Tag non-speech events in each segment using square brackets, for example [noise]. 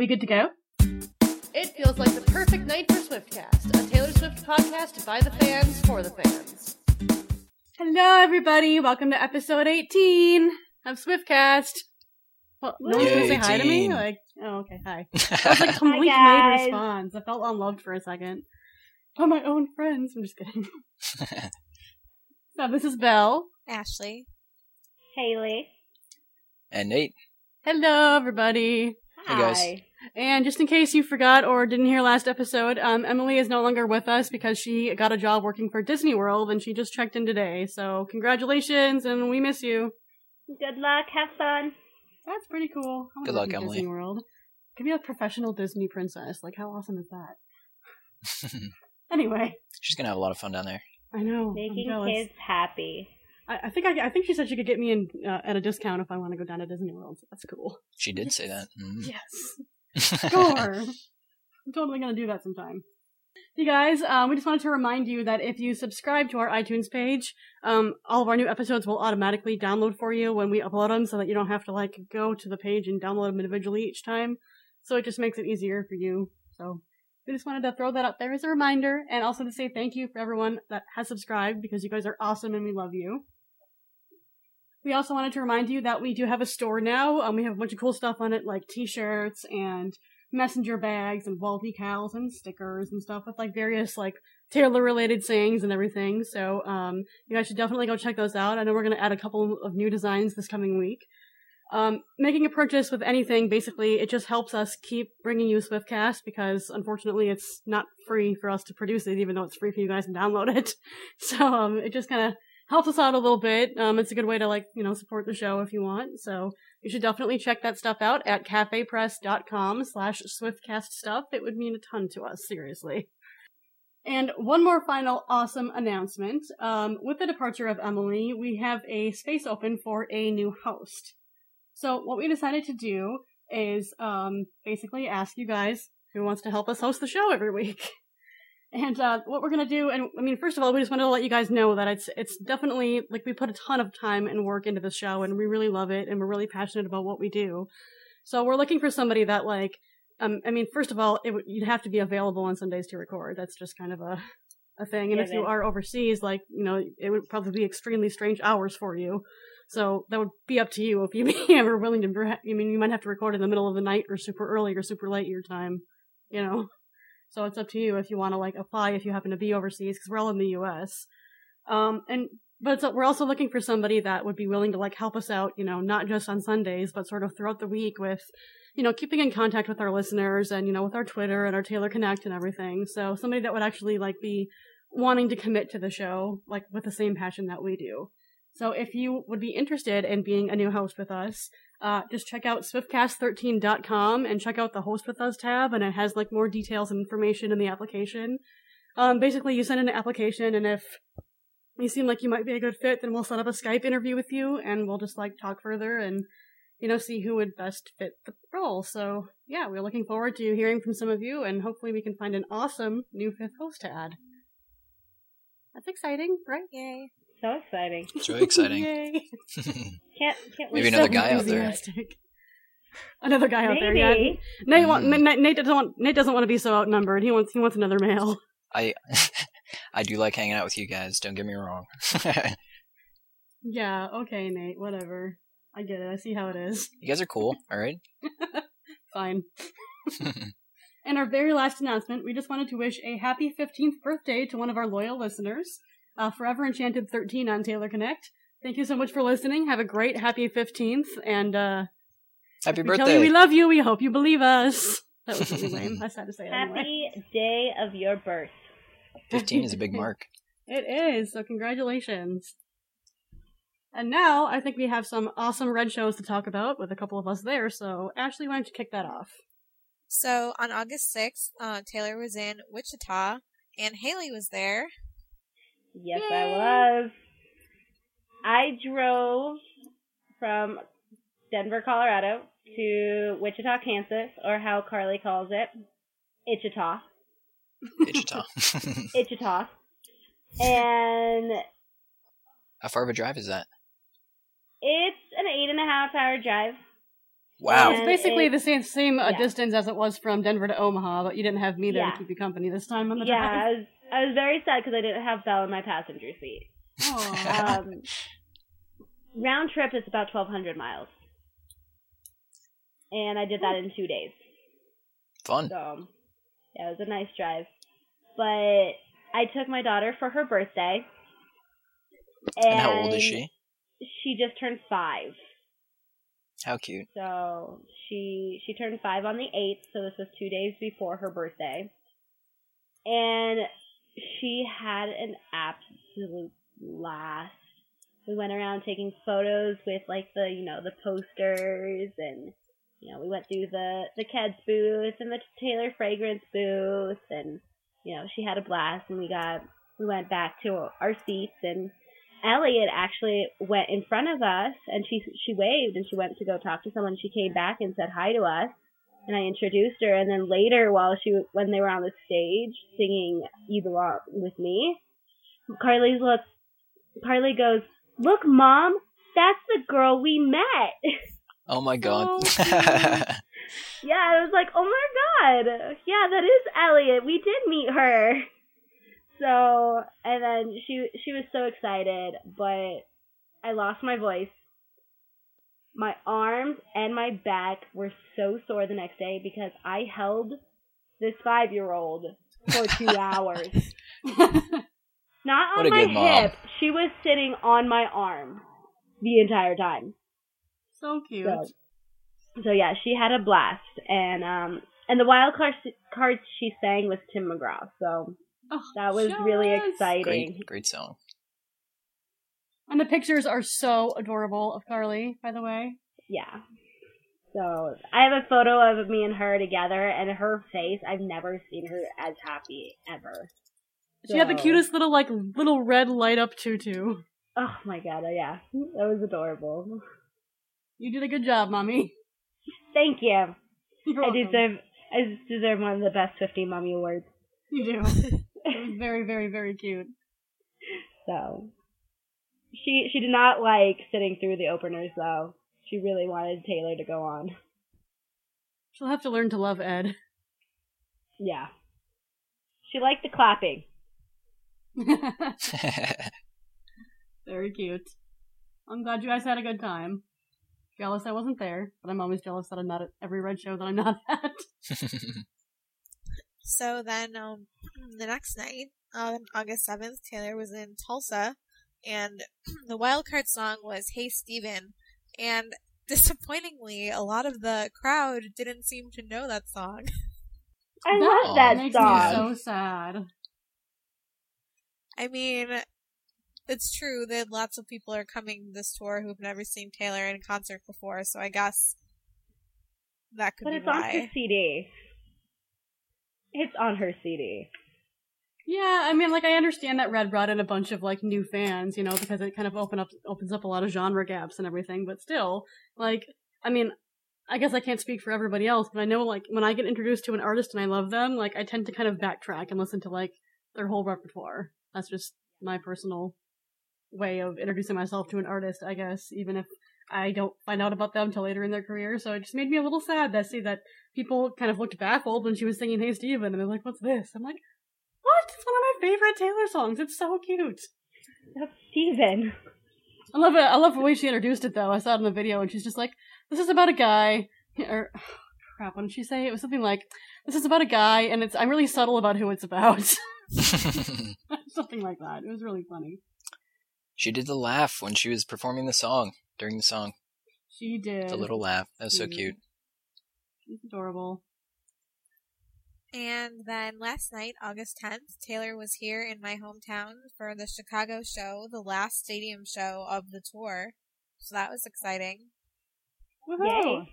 We good to go? It feels like the perfect night for Swiftcast, a Taylor Swift podcast by the fans for the fans. Hello, everybody. Welcome to episode 18 of Swiftcast. Well, no one's gonna say hi to me? 18. Like, oh, okay, hi. [laughs] I was like a complete Hi, made guys. response. I felt unloved for a second. By my own friends. I'm just kidding. [laughs] [laughs] so, this is Belle. Ashley. Haley. and Nate. Hello, everybody. Hey, guys. Hi. And just in case you forgot or didn't hear last episode, um, Emily is no longer with us because she got a job working for Disney World and she just checked in today. So congratulations and we miss you. Good luck. Have fun. That's pretty cool. I wanna Good work luck, Emily. Disney World. Could be a professional Disney princess. Like, how awesome is that? [laughs] Anyway, She's gonna have a lot of fun down there. I know. Making kids happy. I, I think I, I think she said she could get me in uh, at a discount if I want to go down to Disney World. So that's cool. She did say that. Mm. Yes. Sure. [laughs] I'm totally gonna do that sometime. You guys, um, we just wanted to remind you that if you subscribe to our iTunes page, um, all of our new episodes will automatically download for you when we upload them, so that you don't have to like go to the page and download them individually each time. So it just makes it easier for you. So we just wanted to throw that up there as a reminder, and also to say thank you for everyone that has subscribed because you guys are awesome and we love you. We also wanted to remind you that we do have a store now. Um, we have a bunch of cool stuff on it, like t-shirts and messenger bags and wall decals and stickers and stuff with like various like Taylor related sayings and everything. So, um, you guys should definitely go check those out. I know we're going to add a couple of new designs this coming week. Um, making a purchase with anything, basically, it just helps us keep bringing you Swiftcast because unfortunately it's not free for us to produce it, even though it's free for you guys to download it. [laughs] So, um, it just kind of helps us out a little bit. Um, it's a good way to like, you know, support the show if you want. So you should definitely check that stuff out at cafepress.com slash swiftcast stuff. It would mean a ton to us, seriously. And one more final awesome announcement. Um, with the departure of Emily, we have a space open for a new host. So what we decided to do is, um, basically ask you guys who wants to help us host the show every week. [laughs] And uh, what we're gonna do, and I mean, first of all, we just wanted to let you guys know that it's it's definitely like we put a ton of time and work into the show, and we really love it, and we're really passionate about what we do. So we're looking for somebody that like, um, I mean, first of all, it would you'd have to be available on Sundays to record. That's just kind of a a thing. And Yeah, if you are overseas, like you know, it would probably be extremely strange hours for you. So that would be up to you if you [laughs] ever willing to. I mean, you might have to record in the middle of the night or super early or super late your time. You know. So it's up to you if you want to like apply if you happen to be overseas because we're all in the U.S. Um, and but it's, we're also looking for somebody that would be willing to like help us out, you know, not just on Sundays, but sort of throughout the week with, you know, keeping in contact with our listeners and you know with our Twitter and our Taylor Connect and everything. So somebody that would actually like be wanting to commit to the show like with the same passion that we do. So if you would be interested in being a new host with us, uh, just check out swiftcast13.com and check out the host with us tab and it has like more details and information in the application. Um, basically you send in an application and if you seem like you might be a good fit, then we'll set up a Skype interview with you and we'll just like talk further and, you know, see who would best fit the role. So yeah, we're looking forward to hearing from some of you and hopefully we can find an awesome new fifth host to add. That's exciting, right? Yay. So exciting. It's really exciting. [laughs] [laughs] Can't can't Maybe wait. another So guy out there. enthusiastic. Another guy out there, yeah. Maybe. Nate, want, Mm. Nate, Nate doesn't want Nate doesn't want to be so outnumbered. He wants he wants another male. I [laughs] I do like hanging out with you guys. Don't get me wrong. Yeah, okay, Nate, whatever. I get it. I see how it is. you guys are cool. All right. Fine. And our very last announcement, we just wanted to wish a happy 15th birthday to one of our loyal listeners, uh, Forever Enchanted 13 on Taylor Connect. Thank you so much for listening. Have a great happy 15th, and uh, Happy we tell you we love you. We hope you believe us. That was really lame. [laughs] I just had to say it anyway. Happy day of your birth. Fifteen is a big [laughs] mark. It is, so congratulations. And now I think we have some awesome red shows to talk about with a couple of us there, so Ashley, why don't you kick that off? So on August 6th, uh, Taylor was in Wichita and Haley was there. Yes, Yay. I was. I drove from Denver, Colorado to Wichita, Kansas, or how Carly calls it, Ichita. Wichita. Ichita. [laughs] [laughs] And How far of a drive is that? it's an eight and a half hour drive. Wow. It's basically it- the same same uh, yeah. distance as it was from Denver to Omaha, but you didn't have me there Yeah. to keep you company this time on the Yeah, drive. I was, I was very sad because I didn't have Belle in my passenger seat. Um, round trip is about 1,200 miles. And I did that in two days. Fun. So, yeah, it was a nice drive. But I took my daughter for her birthday. And, And how old is she? She just turned five. How cute. So she she turned five on the eighth, so this was two days before her birthday. And she had an absolute blast. We went around taking photos with like the you know the posters and you know we went through the the Keds booth and the Taylor fragrance booth and you know she had a blast and we got we went back to our seats and Elliot actually went in front of us and she she waved and she went to go talk to someone. She came back and said hi to us and I introduced her. And then later, while she when they were on the stage singing "You Belong with Me," Carly look Carly goes, "Look, mom, that's the girl we met." Oh my [laughs] god. Oh, [laughs] so yeah, I was like, "Oh my god, yeah, that is Elliot. We did meet her." So, and then she she was so excited, but I lost my voice. My arms and my back were so sore the next day because I held this five year old for two [laughs] hours. [laughs] Not on my good mom. hip. She was sitting on my arm the entire time. so cute. So, so yeah, she had a blast, and um, and the wild card card she sang was Tim McGraw. So Oh, that was really exciting. great, great song. And the pictures are so adorable of Carly, by the way. Yeah. So I have a photo of me and her together, and her face. I've never seen her as happy ever. She had the cutest little like little red light up tutu. Oh my god! Oh, yeah, that was adorable. You did a good job, mommy. Thank you. You're I welcome. deserve. I deserve one of the best fifty mommy awards. You do. [laughs] it was very, very, very cute. So she she did not like sitting through the openers though. She really wanted Taylor to go on. She'll have to learn to love Ed. Yeah. She liked the clapping. [laughs] very cute. I'm glad you guys had a good time. Jealous I wasn't there, but I'm always jealous that I'm not at every red show that I'm not [laughs] at. [laughs] So then, um, the next night, on August 7th, Taylor was in Tulsa, and [clears throat] the wildcard song was Hey Stephen, and [laughs] disappointingly, a lot of the crowd didn't seem to know that song. [laughs] I that love that makes song. me so sad. I mean, it's true that lots of people are coming this tour who've never seen Taylor in concert before, so I guess that could but be But it's on her. CD. It's on her CD. Yeah, I mean, like I understand that Red brought in a bunch of like new fans, you know, because it kind of open up opens up a lot of genre gaps and everything. But still, like, I mean, I guess I can't speak for everybody else, but I know like when I get introduced to an artist and I love them, like I tend to kind of backtrack and listen to like their whole repertoire. That's just my personal way of introducing myself to an artist, I guess, even if I don't find out about them until later in their career. So it just made me a little sad to see that people kind of looked baffled when she was singing Hey Stephen and they're like, What's this? I'm like, What? It's one of my favorite Taylor songs. It's so cute. That's Stephen. I love it. I love the way she introduced it though. I saw it in the video and she's just like, This is about a guy or [sighs] crap, what did she say? It was something like, This is about a guy and it's I'm really subtle about who it's about. [laughs] [laughs] something like that. It was really funny. she did the laugh when she was performing the song during the song. She did. The little laugh. That was so Mm. cute. She's adorable. And then last night, August 10th, Taylor was here in my hometown for the Chicago show, the last stadium show of the tour. So that was exciting. Woohoo!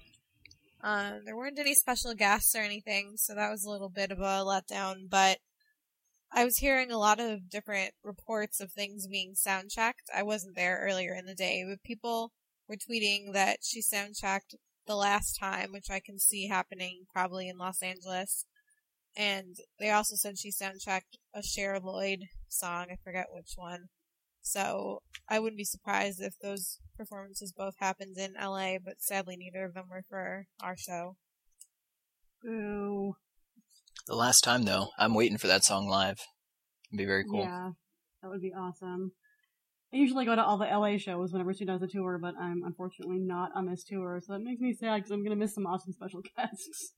Um, there weren't any special guests or anything, so that was a little bit of a letdown, but I was hearing a lot of different reports of things being sound checked. I wasn't there earlier in the day, but people were tweeting that she sound checked the last time, which I can see happening probably in Los Angeles. And they also said she sound checked a Cher Lloyd song, I forget which one. So I wouldn't be surprised if those performances both happened in LA, but sadly neither of them were for our show. Boo. The last time though, I'm waiting for that song live. It'd be very cool. Yeah, that would be awesome. I usually go to all the LA shows whenever she does a tour, but I'm unfortunately not on this tour, so that makes me sad because I'm gonna miss some awesome special [laughs] guests.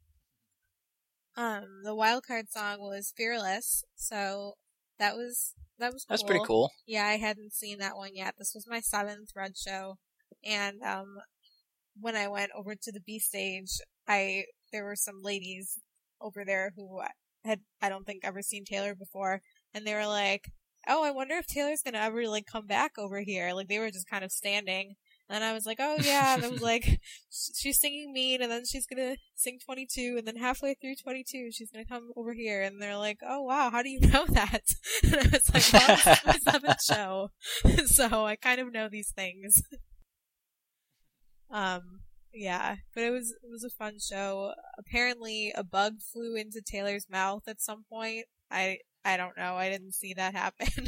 Um, the wild card song was Fearless, so that was that was That's pretty cool. Yeah, I hadn't seen that one yet. This was my seventh Red show, and um, when I went over to the B stage, I there were some ladies over there who had I don't think ever seen Taylor before, and they were like, "Oh, I wonder if Taylor's gonna ever like come back over here." Like they were just kind of standing, and I was like, "Oh yeah," and I was like, [laughs] "She's singing Mean, and then she's gonna sing 22, and then halfway through 22, she's gonna come over here." And they're like, "Oh wow, how do you know [laughs] that?" And I was like, "Well, is my seventh show, [laughs] so I kind of know these things." um, yeah, but it was it was a fun show. Apparently, a bug flew into Taylor's mouth at some point. I I don't know. I didn't see that happen.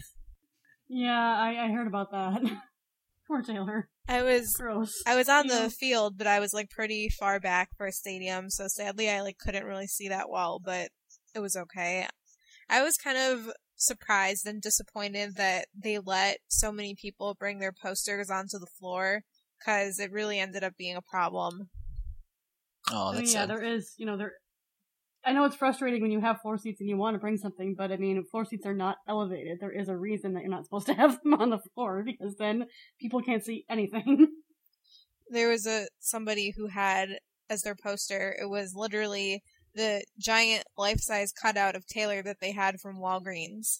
Yeah, I, I heard about that. Poor Taylor. I was Gross. I was on the mm-hmm. field, but I was like pretty far back for a stadium, so sadly I like couldn't really see that well, but it was okay. I was kind of surprised and disappointed that they let so many people bring their posters onto the floor cuz it really ended up being a problem. Oh, I mean, oh, yeah, sad. there is, you know, there. I know it's frustrating when you have floor seats and you want to bring something, but I mean, floor seats are not elevated. There is a reason that you're not supposed to [laughs] have them on the floor because then people can't see anything. [laughs] There was a somebody who had as their poster, it was literally the giant life-size cutout of Taylor that they had from Walgreens.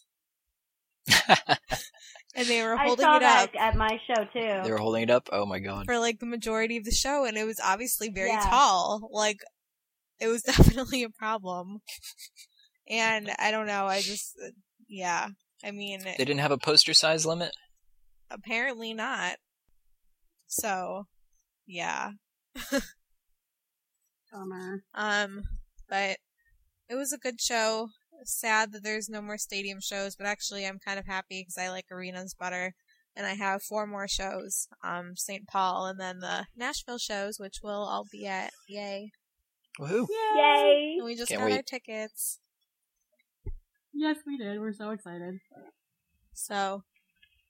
[laughs] And they were I holding saw it that up. at my show too. they were holding it up. Oh my god. for like the majority of the show and it was obviously very Yeah. tall like it was [laughs] definitely a problem. And i don't know i just uh, yeah i mean They didn't have a poster size limit. apparently not. So yeah. Bummer. um but it was a good show. Sad that there's no more stadium shows but actually i'm kind of happy because i like arenas better. And i have four more shows um st paul and then the nashville shows which we'll all be at yay Woohoo! Yay! And we just Can't got our wait. tickets. Yes, we did. We're so excited. So,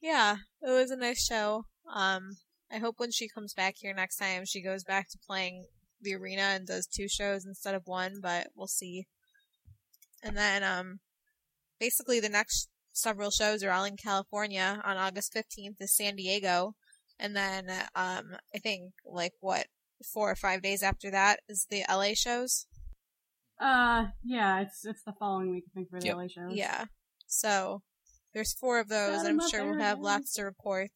yeah, it was a nice show. Um, I hope when she comes back here next time, she goes back to playing the arena and does two shows instead of one, but we'll see. And then, um, basically the next several shows are all in California. On August 15th is San Diego. And then, um, I think, like, what, four or five days after that is the LA shows? Uh, yeah, it's it's the following week, I think, for the Yep. LA shows. Yeah. So, there's four of those, Sad and I'm I'm sure we'll have again. lots to report.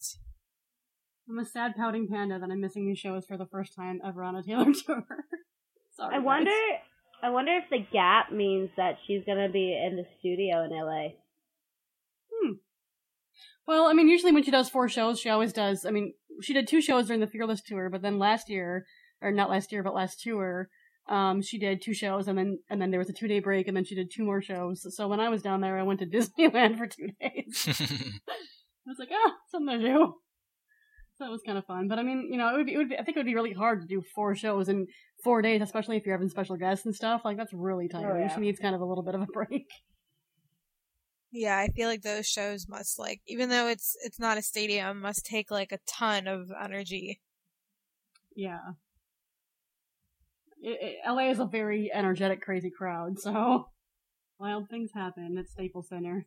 I'm a sad pouting panda that I'm missing these shows for the first time ever on a Taylor [laughs] tour. Sorry. I guys. wonder. I wonder if the gap means that she's gonna be in the studio in LA. Hmm. Well, I mean, usually when she does four shows, she always does. I mean, she did two shows during the Fearless tour, but then last year, or not last year, but last tour, um, she did two shows, and then and then there was a two day break, and then she did two more shows. So when I was down there, I went to [laughs] Disneyland for two days. [laughs] I was like, ah, something to do. So it was kind of fun, but I mean, you know, it would be, it would be, I think it would be really hard to do four shows in four days, especially if you're having special guests and stuff. Like that's really tiring. yeah. She needs kind of a little bit of a break. Yeah, I feel like those shows must like even though it's it's not a stadium, must take like a ton of energy. Yeah. It, it, LA is a very energetic, crazy crowd, so [laughs] wild things happen at Staples Center.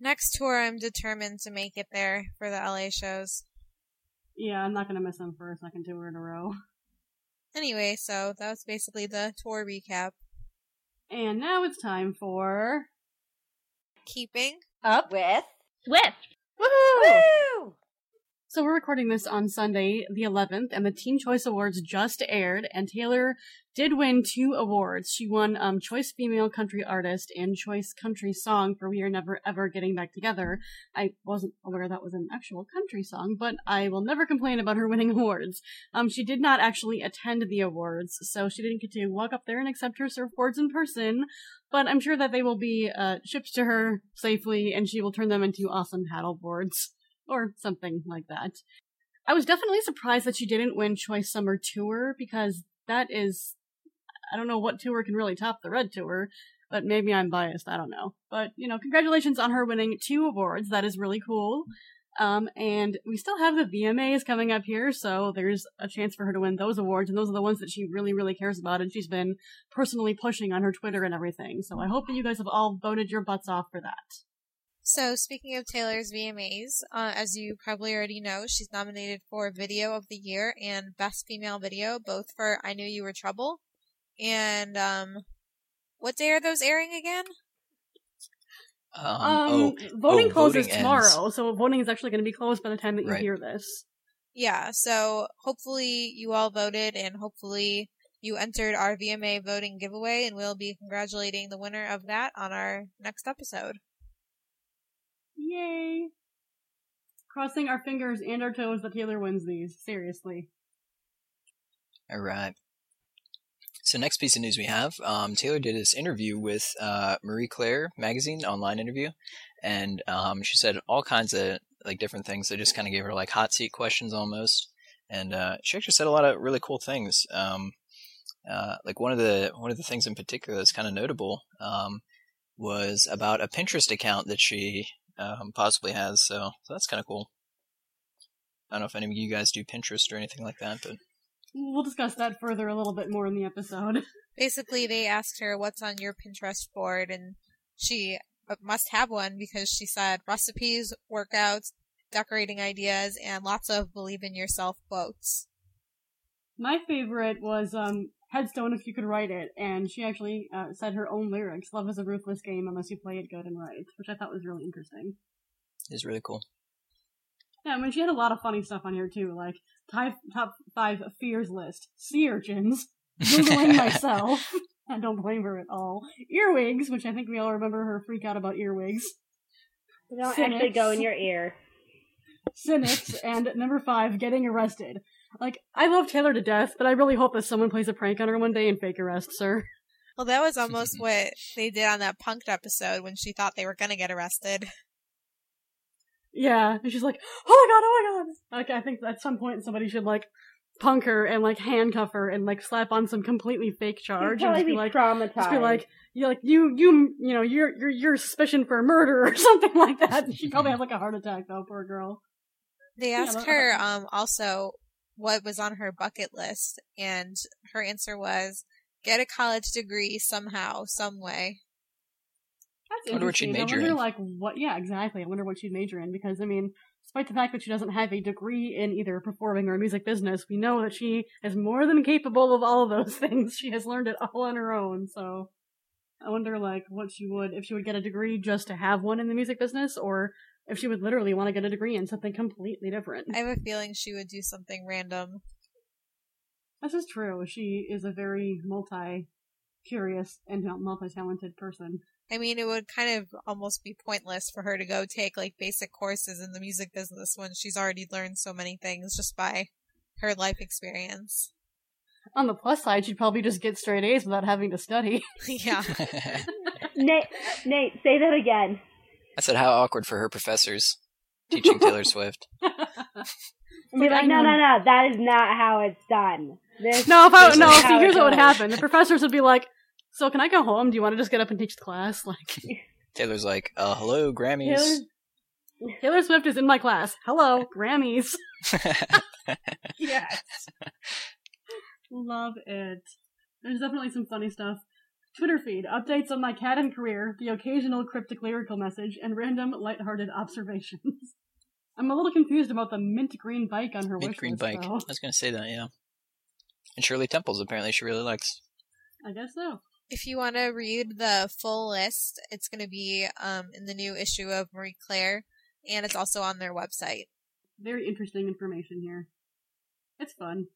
Next tour I'm determined to make it there for the LA shows. Yeah, I'm not gonna miss them for a second tour in a row. [laughs] Anyway, so that was basically the tour recap. And now it's time for Keeping Up With Swift. woohoo! Woo! So we're recording this on Sunday, the 11th, and the Teen Choice Awards just aired, and Taylor did win two awards. She won um, Choice Female Country Artist and Choice Country Song for We Are Never Ever Getting Back Together. I wasn't aware that was an actual country song, but I will never complain about her winning [laughs] awards. Um, she did not actually attend the awards, so she didn't get to walk up there and accept her surfboards in person, but I'm sure that they will be uh, shipped to her safely, and she will turn them into awesome paddle boards or something like that. I was definitely surprised that she didn't win Choice Summer Tour because that is, I don't know what tour can really top the Red Tour, but maybe I'm biased. I don't know. But, you know, congratulations on her winning two awards. That is really cool. Um, and we still have the VMAs coming up here, so there's a chance for her to win those awards, and those are the ones that she really, really cares about, and she's been personally pushing on her Twitter and everything. So I hope that you guys have all voted your butts off for that. So, speaking of Taylor's VMAs, uh, as you probably already know, she's nominated for Video of the Year and Best Female Video, both for I Knew You Were Trouble. And, um, what day are those airing again? Um, Um, oh, voting oh, closes voting tomorrow, ends. so voting is actually going to be closed by the time that you Right. hear this. Yeah, so hopefully you all voted and hopefully you entered our VMA voting giveaway and we'll be congratulating the winner of that on our next episode. Yay! Crossing our fingers and our toes that Taylor wins these. Seriously. All right. So next piece of news we have, um, Taylor did this interview with uh, Marie Claire magazine, online interview, and um, she said all kinds of like different things. They just kind of gave her like hot seat questions almost, and uh, she actually said a lot of really cool things. Um, uh, like one of the one of the things in particular that's kind of notable um, was about a Pinterest account that she um, possibly has. So, so that's kind of cool. I don't know if any of you guys do Pinterest or anything like that, but We'll discuss that further a little bit more in the episode. [laughs] Basically, they asked her what's on your Pinterest board and she uh, must have one because she said recipes, workouts, decorating ideas, and lots of believe in yourself quotes. My favorite was um, Headstone If You Could Write It, and she actually uh, said her own lyrics. Love is a ruthless game unless you play it good and right, which I thought was really interesting. it's really cool. Yeah, I mean, she had a lot of funny stuff on here too, like top, top five fears list, sea urchins, Googling [laughs] myself. I don't blame her at all. Earwigs, which I think we all remember her freak out about earwigs. They don't Cynics. actually go in your ear. cynics, and number five, getting arrested. Like, I love Taylor to death, but I really hope that someone plays a prank on her one day and fake arrests her. Well, that was almost what they did on that Punked episode when she thought they were gonna get arrested. Yeah, and she's like, oh my god, oh my god! Like, I think at some point somebody should, like, punk her and, like, handcuff her and, like, slap on some completely fake charge You'd and just be be like, traumatized. just be like, you like, you, you, you know, you're, you're, you're suspicion for murder or [laughs] something like that. She probably has, like, a heart attack, though, poor girl. They asked but- her um also what was on her bucket list, and her answer was get a college degree somehow, some way. That's I wonder what she'd major I in. wonder, like, what, yeah, exactly. I wonder what she'd major in, because, I mean, despite the fact that she doesn't have a degree in either performing or music business, we know that she is more than capable of all of those [laughs] things. She has learned it all on her own, so I wonder, like, what she would, if she would get a degree just to have one in the music business, or if she would literally want to get a degree in something completely different. I have a feeling she would do something random. This is true. She is a very multi-curious and multi-talented person. I mean, it would kind of almost be pointless for her to go take like basic courses in the music business when she's already learned so many things just by her life experience. On the plus side, she'd probably just get straight A's without having to study. [laughs] yeah. [laughs] Nate, Nate, say that again. I said how awkward for her professors teaching Taylor [laughs] Swift. And [laughs] be like, no, no, no, that is not how it's done. This No, if I is no, see, here's what would happen. The professors would be like, "So, can I go home? Do you want to just get up and teach the class?" [laughs] Like, Taylor's like, uh, hello, Grammys. Taylor, Taylor Swift is in my class. Hello, Grammys. Yes, love it. There's definitely some funny stuff. Twitter feed updates on my cat and career, the occasional cryptic lyrical message, and random lighthearted observations. [laughs] I'm a little confused about the mint green bike on her Mint wish green list, bike. though. I was gonna say that, yeah. And Shirley Temples apparently she really likes. I guess so. If you want to read the full list, it's going to be um, in the new issue of Marie Claire, and it's also on their website. very interesting information here. It's fun.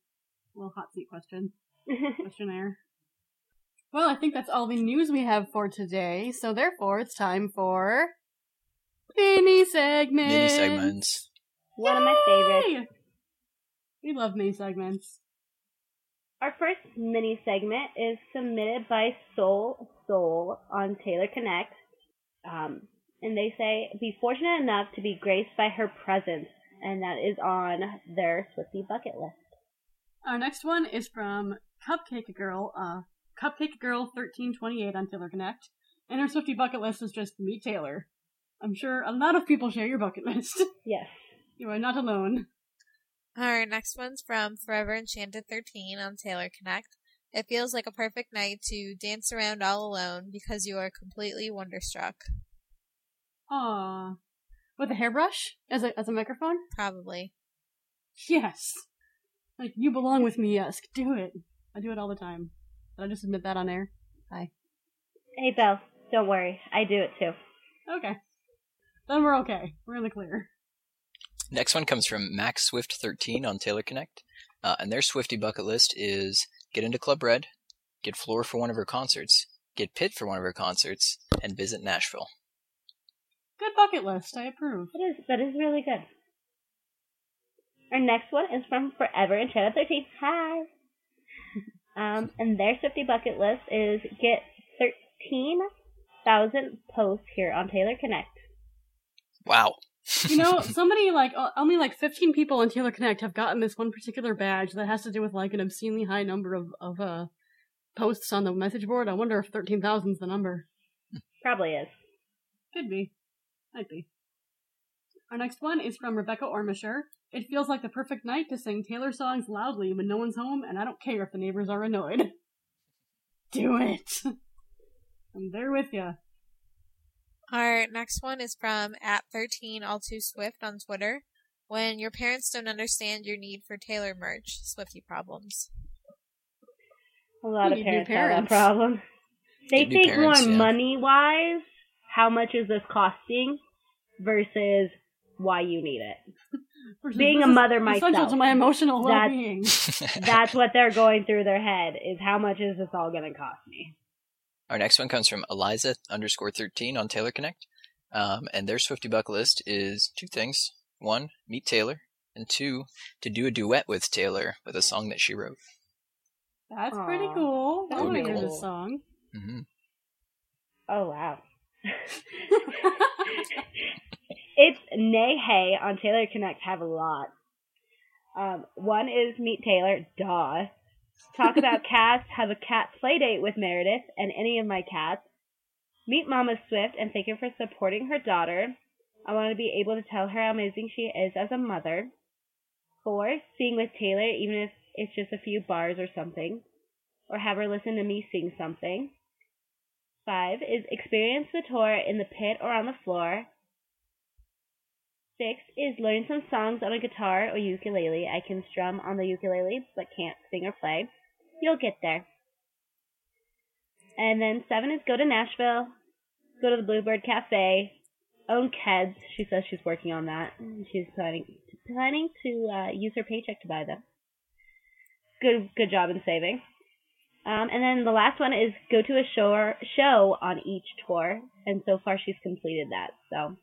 A little hot seat question [laughs] questionnaire. Well, I think that's all the news we have for today. So therefore, it's time for mini segments. Mini segments. One of my favorites. We love mini segments. Our first mini segment is submitted by Soul Soul on Taylor Connect. Um, and they say, be fortunate enough to be graced by her presence. And that is on their Swifty bucket list. Our next one is from Cupcake Girl, uh, Cupcake Girl thirteen twenty eight on Taylor Connect, and her Swifty bucket list is just meet Taylor. I'm sure a lot of people share your bucket list. [laughs] Yes. you are not alone. Our next one's from Forever Enchanted 13 on Taylor Connect. It feels like a perfect night to dance around all alone because you are completely wonderstruck. Aww. With a hairbrush as a as a microphone? Probably. Yes. Like you belong with me, yes. Do it. I do it all the time. Did I just admit that on air? Hi. Hey, Belle, don't worry. I do it too. Okay. Then we're okay. We're in the clear. Next one comes from Max Swift 13 on Taylor Connect, uh, and their Swifty bucket list is get into Club Red, get Floor for one of her concerts, get Pit for one of her concerts, and visit Nashville. Good bucket list. I approve. That is, that is really good. Our next one is from Forever Enchanted 13. Hi. Um, and their Swifty bucket list is get 13,000 posts here on Taylor Connect. Wow. You know, [laughs] somebody like only like 15 people on Taylor Connect have gotten this one particular badge that has to do with like an obscenely high number of of uh posts on the message board. I wonder if 13,000 is the number. Probably is. Could be. Might be. Our next one is from Rebecca Ormisher. It feels like the perfect night to sing Taylor songs loudly when no one's home, and I don't care if the neighbors are annoyed. [laughs] Do it! [laughs] I'm there with ya. Our next one is from at 13 all too swift on Twitter. When your parents don't understand your need for Taylor merch, Swifty problems. A lot You of need new parents, have that problem. They think parents, more yeah. money wise, how much is this costing versus why you need it. [laughs] Versus, Being this a is mother essential myself, to my emotional that's- well-being. [laughs] That's what they're going through their head is how much is this all going to cost me? Our next one comes from Eliza underscore 13 on Taylor Connect. Um, and their Swifty bucket list is two things. One, meet Taylor. And two, to do a duet with Taylor with a song that she wrote. That's pretty cool. that I would be cool. this song. hmm Oh wow. [laughs] [laughs] it's Nay Hay on Taylor Connect have a lot. Um, one is Meet Taylor, duh. Talk about [laughs] cats, have a cat play date with Meredith and any of my cats. Meet Mama Swift and thank her for supporting her daughter. I want to be able to tell her how amazing she is as a mother. Four, sing with Taylor even if it's just a few bars or something. Or have her listen to me sing something. Five is experience the tour in the pit or on the floor. Six is learn some songs on a guitar or ukulele. I can strum on the ukulele but can't sing or play. You'll get there. And then seven is go to Nashville, go to the Bluebird Cafe, own Keds. She says she's working on that. She's planning planning to uh, use her paycheck to buy them. Good good job in saving. Um, and then the last one is go to a show show on each tour, and so far she's completed that. So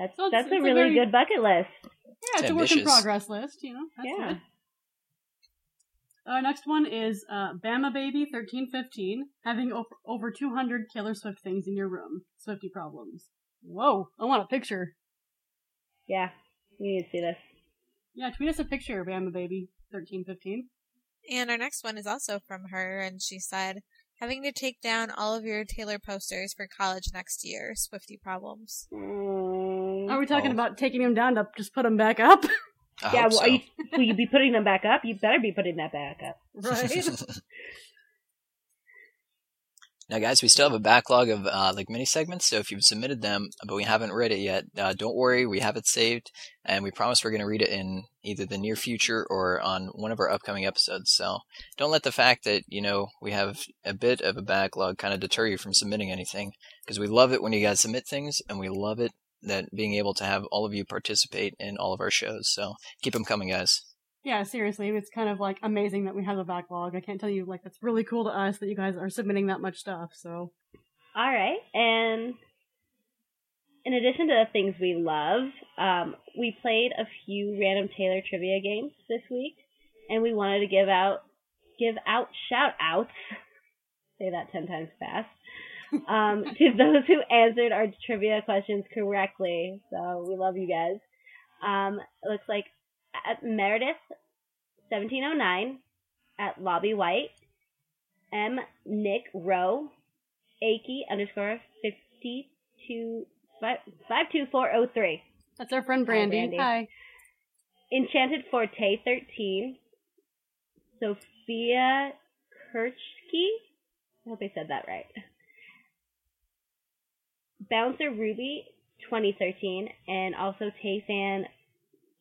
that's So that's a it's a really very- good bucket list. Yeah, it's a work in progress list, you know. That's Yeah. good. Our next one is uh, Bama Baby thirteen fifteen, having over, over two hundred Taylor Swift things in your room. Swifty problems. Whoa! I want a picture. Yeah, we need to see this. Yeah, tweet us a picture, Bama Baby thirteen fifteen. And our next one is also from her, and she said, having to take down all of your Taylor posters for college next year, Swifty problems. Mm. Are we talking Oh. about taking him down to just put him back up? [laughs] I yeah, hope well, so. are you, will you be putting them back up? You better be putting that back up. [laughs] right. [laughs] Now, guys, we still have a backlog of uh, like mini segments. So if you've submitted them but we haven't read it yet, uh, don't worry, we have it saved, and we promise we're going to read it in either the near future or on one of our upcoming episodes. So don't let the fact that you know we have a bit of a backlog kind of deter you from submitting anything, because we love it when you guys submit things, and we love it that being able to have all of you participate in all of our shows. So keep them coming, guys. Yeah, seriously, it's kind of like amazing that we have a backlog. I can't tell you, like, that's really cool to us that you guys are submitting that much stuff, so. All right, and in addition to the things we love, um, we played a few random Taylor trivia games this week, and we wanted to give out give out shout outs. [laughs] Say that ten times fast. Um, to those who answered our trivia questions correctly. So we love you guys. Um, it looks like at Meredith, 1709, at Lobby White, M. Nick Rowe, Aki underscore 52, 52403. That's our friend Brandy. Brandy. Hi. Enchanted Forte 13, Sophia Kirchke. I hope I said that right. Bouncer Ruby 2013, and also Tayfan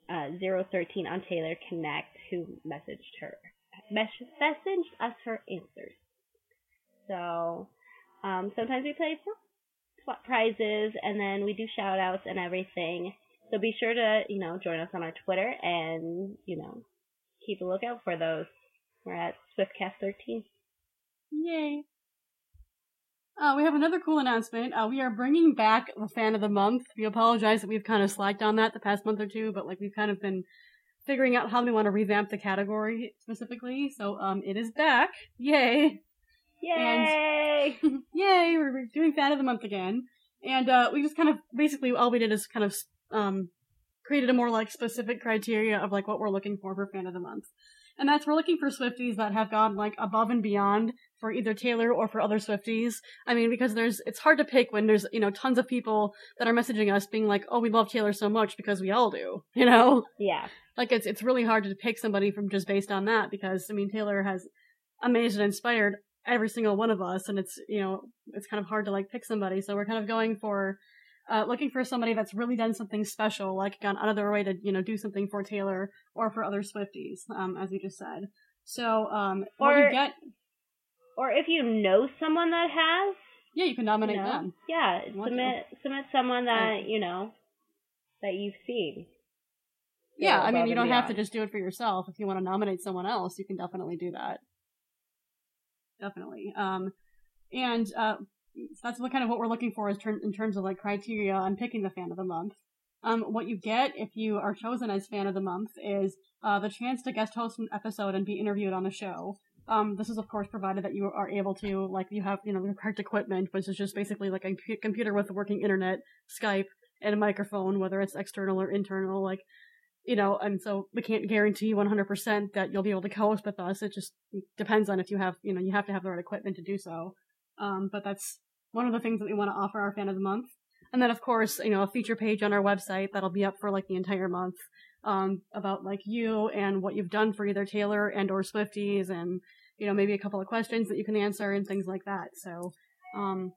uh, 013 on Taylor Connect, who messaged her, mes- messaged us her answers. So um, sometimes we play swap prizes, and then we do shout outs and everything. So be sure to, you know, join us on our Twitter and, you know, keep a lookout for those. We're at SwiftCast13. Yay. Uh, we have another cool announcement. Uh, we are bringing back the fan of the month. We apologize that we've kind of slacked on that the past month or two, but like we've kind of been figuring out how we want to revamp the category specifically. So, um, it is back. Yay. Yay! [laughs] Yay, we're we're doing fan of the month again. And, uh, we just kind of, basically all we did is kind of, um, created a more like specific criteria of like what we're looking for for fan of the month. And that's we're looking for Swifties that have gone like above and beyond for either Taylor or for other Swifties. I mean, because there's it's hard to pick when there's you know tons of people that are messaging us being like, "Oh, we love Taylor so much because we all do," [laughs] you know. yeah. Like it's it's really hard to pick somebody from just based on that because I mean Taylor has amazed and inspired every single one of us, and it's you know it's kind of hard to like pick somebody. So we're kind of going for uh, looking for somebody that's really done something special, like gone out of their way to you know do something for Taylor or for other Swifties, um, as you just said. So um, Or- you get, Or if you know someone that has, yeah, you can nominate you know, them. yeah, Want to. submit submit someone that you know that you've seen. Yeah, I mean you don't have to just do it for yourself. If you want to nominate someone else, you can definitely do that. Definitely. Um, and uh, that's what kind of what we're looking for is ter- in terms of like criteria on picking the fan of the month. Um, what you get if you are chosen as fan of the month is uh, the chance to guest host an episode and be interviewed on the show. Um, this is of course provided that you are able to, like, you have, you know, the correct equipment, which is just basically like a compu- computer with a working internet, Skype, and a microphone, whether it's external or internal, like, you know, and so we can't guarantee 100% that you'll be able to co-host with us. It just depends on if you have, you know, you have to have the right equipment to do so. Um, but that's one of the things that we want to offer our fan of the month. And then, of course, you know, a feature page on our website that'll be up for like the entire month, um, about like you and what you've done for either Taylor and or Swifties and, you know, maybe a couple of questions that you can answer and things like that. So, um,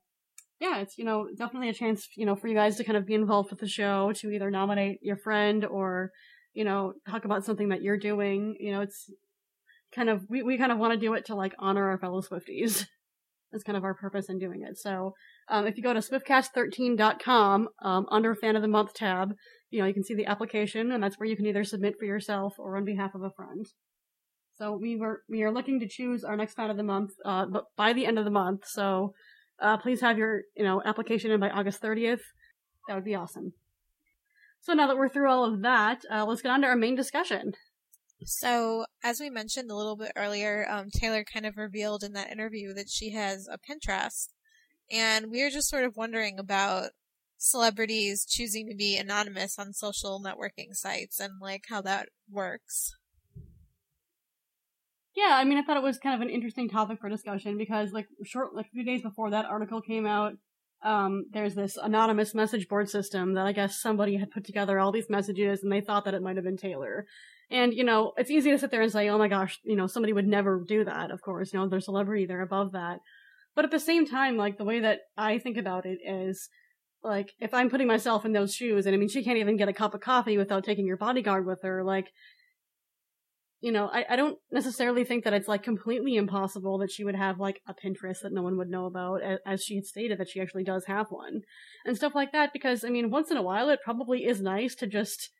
yeah, it's, you know, definitely a chance, you know, for you guys to kind of be involved with the show, to either nominate your friend or, you know, talk about something that you're doing. You know, it's kind of, we, we kind of want to do it to like honor our fellow Swifties. [laughs] That's kind of our purpose in doing it. So, um, if you go to swiftcast13.com, um, under fan of the month tab, you know, you can see the application and that's where you can either submit for yourself or on behalf of a friend. So we were, we are looking to choose our next fan of the month, uh, but by the end of the month. So, uh, please have your, you know, application in by August 30th. That would be awesome. So now that we're through all of that, uh, let's get on to our main discussion. So, as we mentioned a little bit earlier, um, Taylor kind of revealed in that interview that she has a Pinterest. And we are just sort of wondering about celebrities choosing to be anonymous on social networking sites and like how that works. Yeah, I mean, I thought it was kind of an interesting topic for discussion because, like, short, like a few days before that article came out, um, there's this anonymous message board system that I guess somebody had put together all these messages and they thought that it might have been Taylor. And, you know, it's easy to sit there and say, oh my gosh, you know, somebody would never do that, of course, you know, they're celebrity, they're above that. But at the same time, like, the way that I think about it is, like, if I'm putting myself in those shoes, and I mean, she can't even get a cup of coffee without taking her bodyguard with her, like, you know, I, I don't necessarily think that it's like completely impossible that she would have like a Pinterest that no one would know about, a- as she had stated that she actually does have one, and stuff like that. Because I mean, once in a while, it probably is nice to just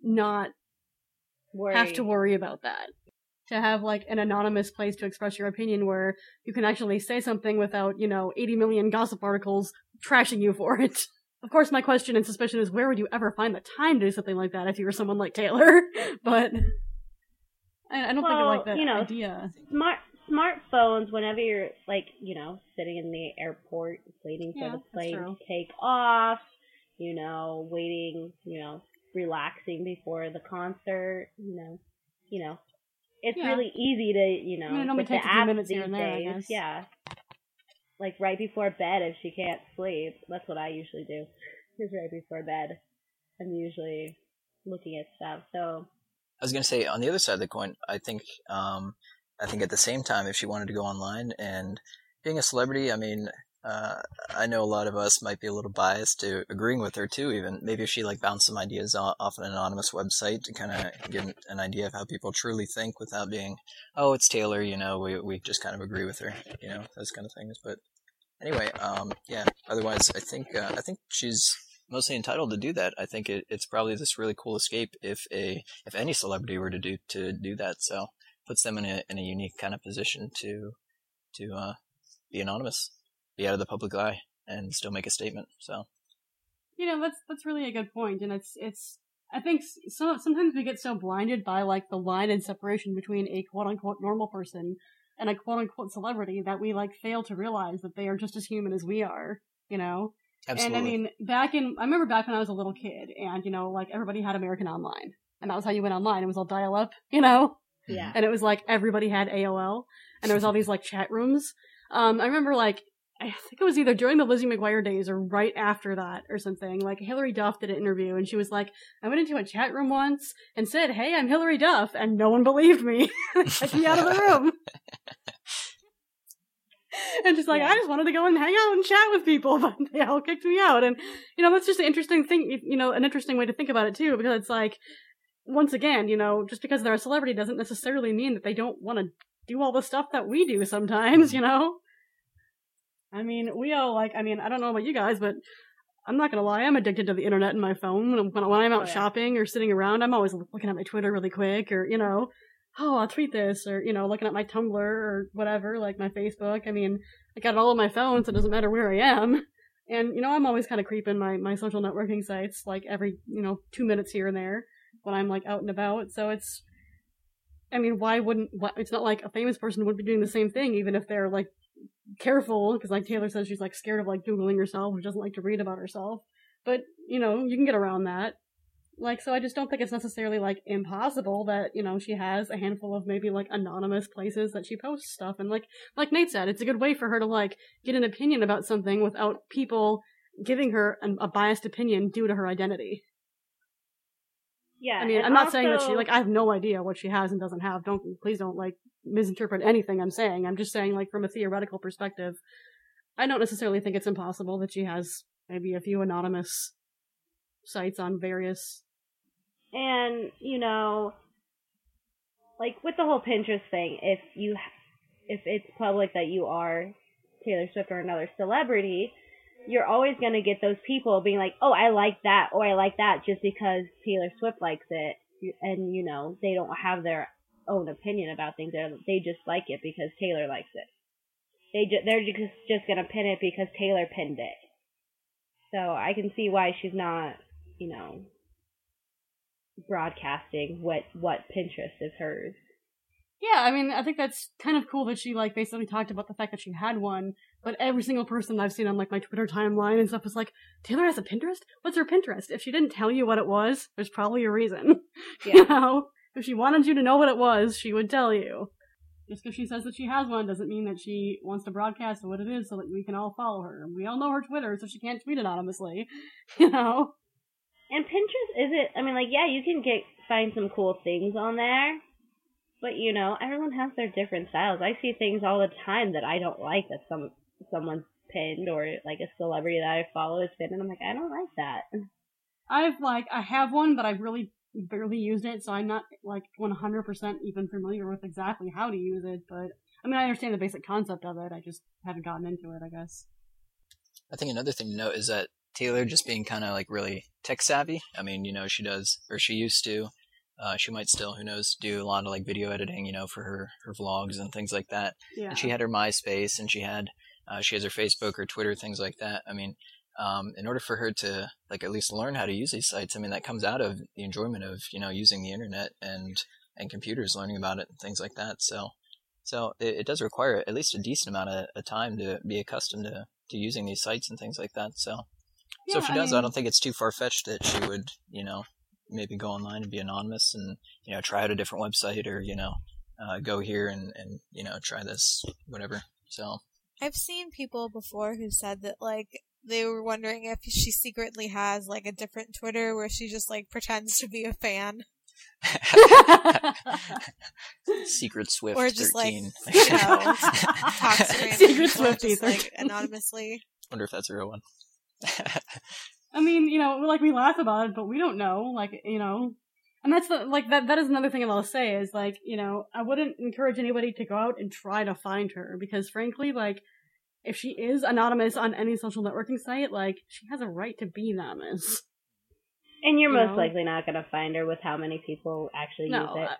not Worry. have to worry about that. To have like an anonymous place to express your opinion where you can actually say something without, you know, 80 million gossip articles trashing you for it. Of course, my question and suspicion is where would you ever find the time to do something like that if you were someone like Taylor? [laughs] but I, I don't think I like that you know, idea. smart smartphones whenever you're like you know sitting in the airport waiting for Yeah, the plane to take off you know waiting you know relaxing before the concert you know you know. It's Yeah. really easy to you know I mean, it only with the takes a few apps minutes these here and there, I days. guess. yeah. Like right before bed if she can't sleep. That's what i usually do is right before bed. I'm usually looking at stuff. So I was gonna say on the other side of the coin, I think um, I think at the same time, if she wanted to go online and being a celebrity, I mean, uh, I know a lot of us might be a little biased to agreeing with her too. Even maybe if she like bounced some ideas off an anonymous website to kind of get an- idea of how people truly think without being, oh, it's Taylor, you know, we we just kind of agree with her, you know, those kind of things. But anyway, um, yeah. Otherwise, I think uh, I think she's mostly entitled to do that. I think it, it's probably this really cool escape if a if any celebrity were to do to do that. So puts them in a in a unique kind of position to to uh, be anonymous, be out of the public eye, and still make a statement. So You know, that's that's really a good point, and it's it's. I think s- some sometimes we get so blinded by like the line and separation between a quote unquote normal person and a quote unquote celebrity that we like fail to realize that they are just as human as we are. You know, absolutely, And I mean, back in, I remember back when I was a little kid, and you know, like everybody had American Online, and that was how you went online. It was all dial up, you know, yeah and it was like everybody had AOL, and there was all these like chat rooms. Um, I remember like I think it was either during the Lizzie McGuire days or right after that or something. Like Hilary Duff did an interview, and she was like, "I went into a chat room once and said, hey, I'm Hilary Duff,' and no one believed me. [laughs] Kicked me out of the room." [laughs] and just like Yeah. I just wanted to go and hang out and chat with people, [laughs] but they all kicked me out. And you know that's just an interesting thing. You know, an interesting way to think about it too, because it's like once again, you know, just because they're a celebrity doesn't necessarily mean that they don't want to do all the stuff that we do sometimes. You know. I mean, we all like. I mean, I don't know about you guys, but I'm not gonna lie. I'm addicted to the internet and my phone. When I'm, when I'm out Oh, yeah. shopping or sitting around, I'm always looking at my Twitter really quick, or you know, oh, I'll tweet this, or you know, looking at my Tumblr or whatever, like my Facebook. I mean, I got it all on my phone, so it doesn't matter where I am. And you know, I'm always kind of creeping my my social networking sites, like every you know two minutes here and there when I'm like out and about. So it's, I mean, why wouldn't? It's not like a famous person would be doing the same thing, even if they're like careful, because like Taylor says, she's like scared of like googling herself, or doesn't like to read about herself. But you know, you can get around that. Like, so I just don't think it's necessarily like impossible that you know she has a handful of maybe like anonymous places that she posts stuff, and like like Nate said, it's a good way for her to like get an opinion about something without people giving her an, a biased opinion due to her identity. Yeah I mean, I'm not saying that she like I have no idea what she has and doesn't have. Don't please don't like misinterpret anything I'm saying. I'm just saying like from a theoretical perspective, I don't necessarily think it's impossible that she has maybe a few anonymous sites on various. And, you know, like with the whole Pinterest thing, if you, if it's public that you are Taylor Swift or another celebrity, you're always going to get those people being like, oh, I like that, or I like that just because Taylor Swift likes it. And, you know, they don't have their own opinion about things. They're, they just like it because Taylor likes it. They ju- they're just, just going to pin it because Taylor pinned it. So I can see why she's not, you know, broadcasting what what Pinterest is hers. Yeah, I mean, I think that's kind of cool that she like basically talked about the fact that she had one, but every single person I've seen on like my Twitter timeline and stuff was like, Taylor has a Pinterest? What's her Pinterest? If she didn't tell you what it was, there's probably a reason. [laughs] you know? If she wanted you to know what it was, she would tell you. Just because she says that she has one doesn't mean that she wants to broadcast what it is so that we can all follow her. We all know her Twitter, so she can't tweet anonymously. [laughs] You know? And Pinterest is it? I mean, like, yeah, you can get find some cool things on there, but you know, everyone has their different styles. I see things all the time that I don't like that some someone's pinned or like a celebrity that I follow is pinned, and I'm like, I don't like that. I've like I have one, but I've really barely used it, so I'm not like 100% even familiar with exactly how to use it. But I mean, I understand the basic concept of it. I just haven't gotten into it. I guess. I think another thing to note is that Taylor just being kind of like really tech savvy. I mean, you know, she does, or she used to. Uh, she might still, who knows, do a lot of like video editing, you know, for her her vlogs and things like that. Yeah. And she had her MySpace, and she had uh, she has her Facebook, or Twitter, things like that. I mean, um, in order for her to like at least learn how to use these sites, I mean, that comes out of the enjoyment of you know using the internet and and computers, learning about it and things like that. So, so it, it does require at least a decent amount of, of time to be accustomed to to using these sites and things like that. So, so if Yeah, she I does, I, mean- don't think it's too far fetched that she would, you know, maybe go online and be anonymous and you know try out a different website or you know uh, go here and and you know try this whatever. So I've seen people before who said that like they were wondering if she secretly has like a different Twitter where she just like pretends to be a fan [laughs] Secret Swift or just like 13. [laughs] you know [laughs] to random Secret people Swiftie just like 13. anonymously. Wonder if that's a real one. I mean, you know, like we laugh about it, but we don't know. Like, you know, and that's the, like that. That is another thing that I'll say is like, you know, I wouldn't encourage anybody to go out and try to find her because, frankly, like, if she is anonymous on any social networking site, like, she has a right to be anonymous. And you're You most know? likely not going to find her with how many people actually No, use it. I-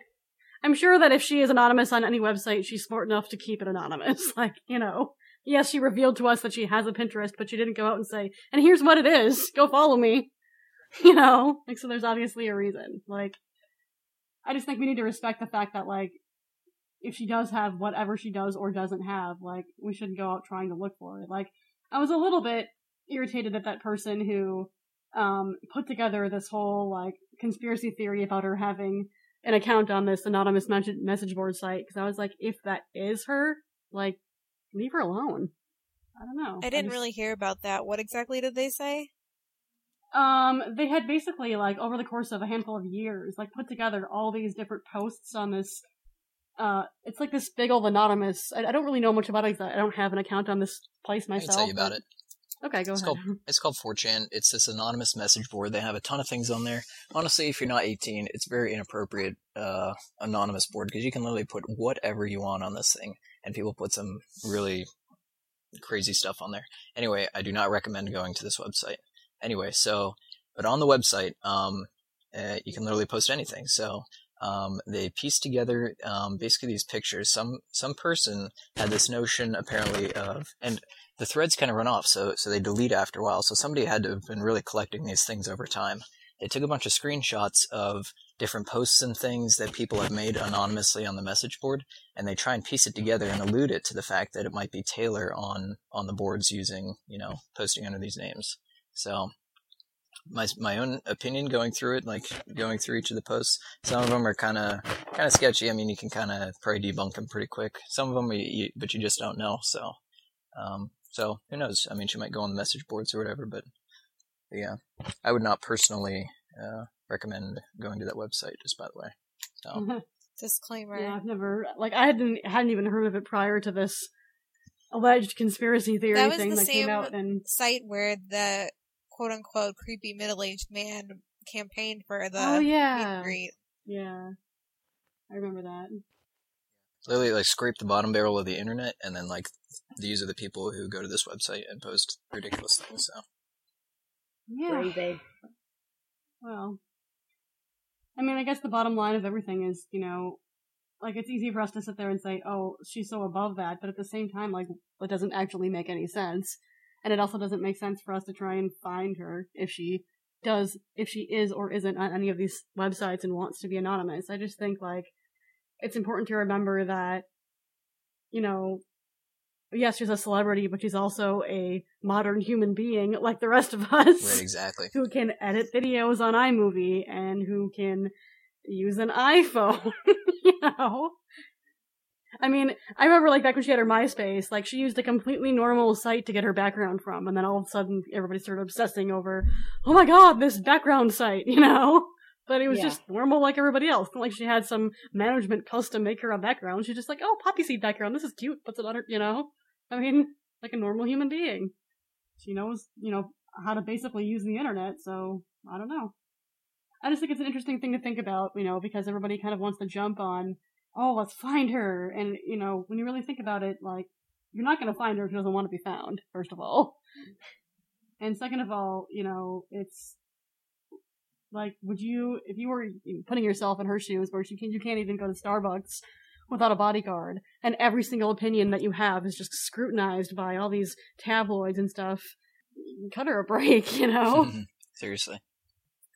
I'm sure that if she is anonymous on any website, she's smart enough to keep it anonymous. [laughs] Like, you know, yes, she revealed to us that she has a Pinterest, but she didn't go out and say, and here's what it is. Go follow me. [laughs] You know? Like, so there's obviously a reason. Like, I just think we need to respect the fact that, like, if she does have whatever she does or doesn't have, like, we shouldn't go out trying to look for it. Like, I was a little bit irritated at that person who, um, put together this whole, like, conspiracy theory about her having an account on this anonymous message, board site because I was like, if that is her, like, leave her alone. I don't know. I didn't just- really hear about that. What exactly did they say? Um, they had basically like over the course of a handful of years, like put together all these different posts on this. Uh, it's like this big old anonymous. I, I don't really know much about it. I don't have an account on this place I can myself. tell you about but- it. Okay, go It's ahead. called [laughs] it's called 4chan. It's this anonymous message board. They have a ton of things on there. Honestly, if you're not 18, it's very inappropriate uh, anonymous board because you can literally put whatever you want on this thing, and people put some really crazy stuff on there. Anyway, I do not recommend going to this website. Anyway, so but on the website, um, uh, you can literally post anything. So um, they pieced together um, basically these pictures. Some some person had this notion apparently of and the threads kind of run off, so so they delete after a while. So somebody had to have been really collecting these things over time. They took a bunch of screenshots of different posts and things that people have made anonymously on the message board, and they try and piece it together and allude it to the fact that it might be Taylor on on the boards using you know posting under these names. So my my own opinion going through it, like going through each of the posts, some of them are kind of kind of sketchy. I mean, you can kind of probably debunk them pretty quick. Some of them, you, you, but you just don't know. So, um, so who knows? I mean, she might go on the message boards or whatever, but yeah, I would not personally uh, recommend going to that website. Just by the way, so Disclaimer. yeah, I've never like I hadn't hadn't even heard of it prior to this alleged conspiracy theory That was thing the that came out and Site where the quote unquote creepy middle aged man campaigned for the oh yeah and yeah. I remember that. Literally like scrape the bottom barrel of the internet, and then like these are the people who go to this website and post ridiculous things. So. Yeah. Crazy. Well, I mean, I guess the bottom line of everything is, you know, like it's easy for us to sit there and say, "Oh, she's so above that," but at the same time, like it doesn't actually make any sense, and it also doesn't make sense for us to try and find her if she does, if she is or isn't on any of these websites and wants to be anonymous. I just think like it's important to remember that, you know, yes, she's a celebrity, but she's also a modern human being like the rest of [laughs] us right, exactly. who can edit videos on iMovie and who can use an iPhone, [laughs] you know? I mean, I remember like back when she had her MySpace, like she used a completely normal site to get her background from, and then all of a sudden everybody started obsessing over, oh my god, this background site, [laughs] you know? But it was Yeah. just normal like everybody else. Not like she had some management custom make her a background. She's just like, oh, poppy seed background, this is cute. Puts it on her, you know? I mean, like a normal human being. She knows, you know, how to basically use the internet, so I don't know. I just think it's an interesting thing to think about, you know, because everybody kind of wants to jump on, oh, let's find her. And, you know, when you really think about it, like, you're not going to find her if she doesn't want to be found, first of all. [laughs] And second of all, you know, it's like, would you, if you were putting yourself in her shoes where she can, you can't even go to Starbucks without a bodyguard, and every single opinion that you have is just scrutinized by all these tabloids and stuff, cut her a break, [laughs] you know? [laughs] Seriously.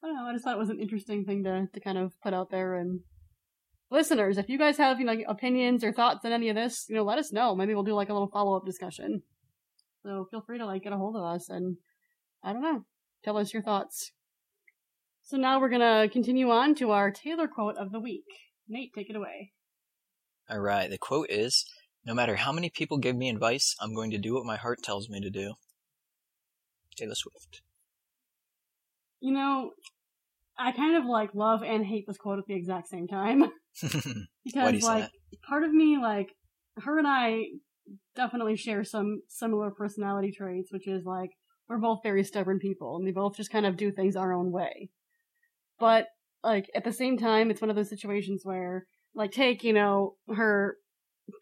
I don't know. I just thought it was an interesting thing to to kind of put out there. And listeners, if you guys have you know opinions or thoughts on any of this, you know, let us know. Maybe we'll do like a little follow up discussion. So feel free to like get a hold of us and I don't know, tell us your thoughts. So now we're gonna continue on to our Taylor quote of the week. Nate, take it away. All right. The quote is No matter how many people give me advice, I'm going to do what my heart tells me to do. Taylor Swift. You know, I kind of like love and hate this quote at the exact same time. [laughs] [laughs] Because like part of me like her and I definitely share some similar personality traits, which is like we're both very stubborn people and we both just kind of do things our own way. But like at the same time, it's one of those situations where like take you know her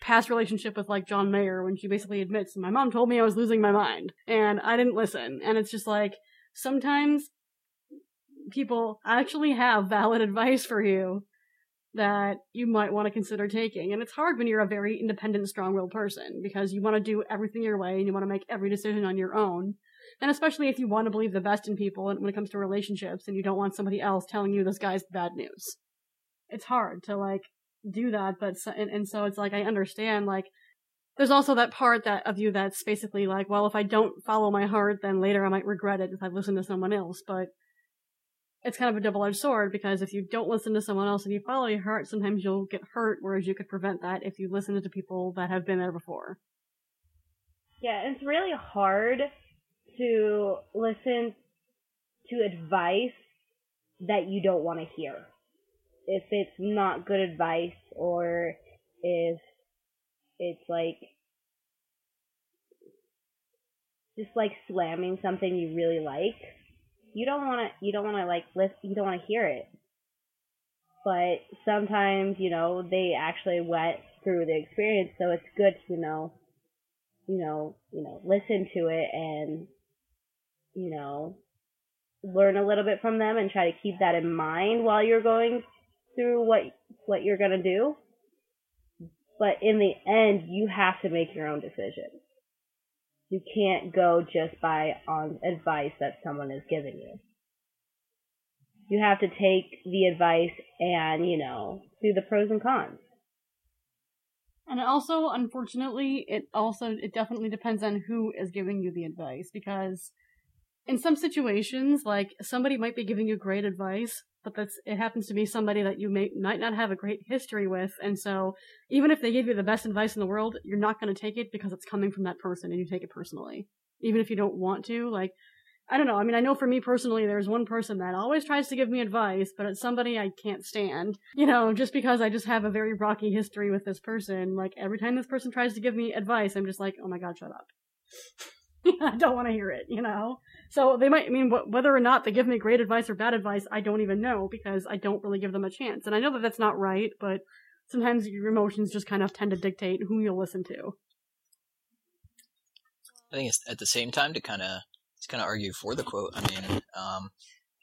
past relationship with like John Mayer when she basically admits my mom told me I was losing my mind and I didn't listen and it's just like sometimes people actually have valid [laughs] advice for you that you might want to consider taking. And it's hard when you're a very independent, strong willed person because you want to do everything your way and you want to make every decision on your own. And especially if you want to believe the best in people and when it comes to relationships and you don't want somebody else telling you this guy's bad news. It's hard to like do that, but so, and, and so it's like I understand like there's also that part that of you that's basically like, well, if I don't follow my heart, then later I might regret it if I listen to someone else. But it's kind of a double-edged sword because if you don't listen to someone else and you follow your heart, sometimes you'll get hurt, whereas you could prevent that if you listen to people that have been there before. Yeah, it's really hard to listen to advice that you don't want to hear. If it's not good advice or if it's like just like slamming something you really like, you don't want to you don't want to like list you don't want to hear it. But sometimes, you know, they actually went through the experience, so it's good to know you know, you know, listen to it and you know, learn a little bit from them and try to keep that in mind while you're going through what what you're going to do. But in the end, you have to make your own decision. You can't go just by on advice that someone is giving you. You have to take the advice and, you know, do the pros and cons. And also, unfortunately, it also it definitely depends on who is giving you the advice because in some situations, like somebody might be giving you great advice, but that's it happens to be somebody that you may might not have a great history with, and so even if they give you the best advice in the world, you're not going to take it because it's coming from that person, and you take it personally, even if you don't want to. Like, I don't know. I mean, I know for me personally, there's one person that always tries to give me advice, but it's somebody I can't stand. You know, just because I just have a very rocky history with this person. Like every time this person tries to give me advice, I'm just like, oh my god, shut up. [laughs] I don't want to hear it, you know? So they might, I mean, wh- whether or not they give me great advice or bad advice, I don't even know because I don't really give them a chance. And I know that that's not right, but sometimes your emotions just kind of tend to dictate who you'll listen to. I think it's at the same time to kind of to kind of argue for the quote. I mean, um,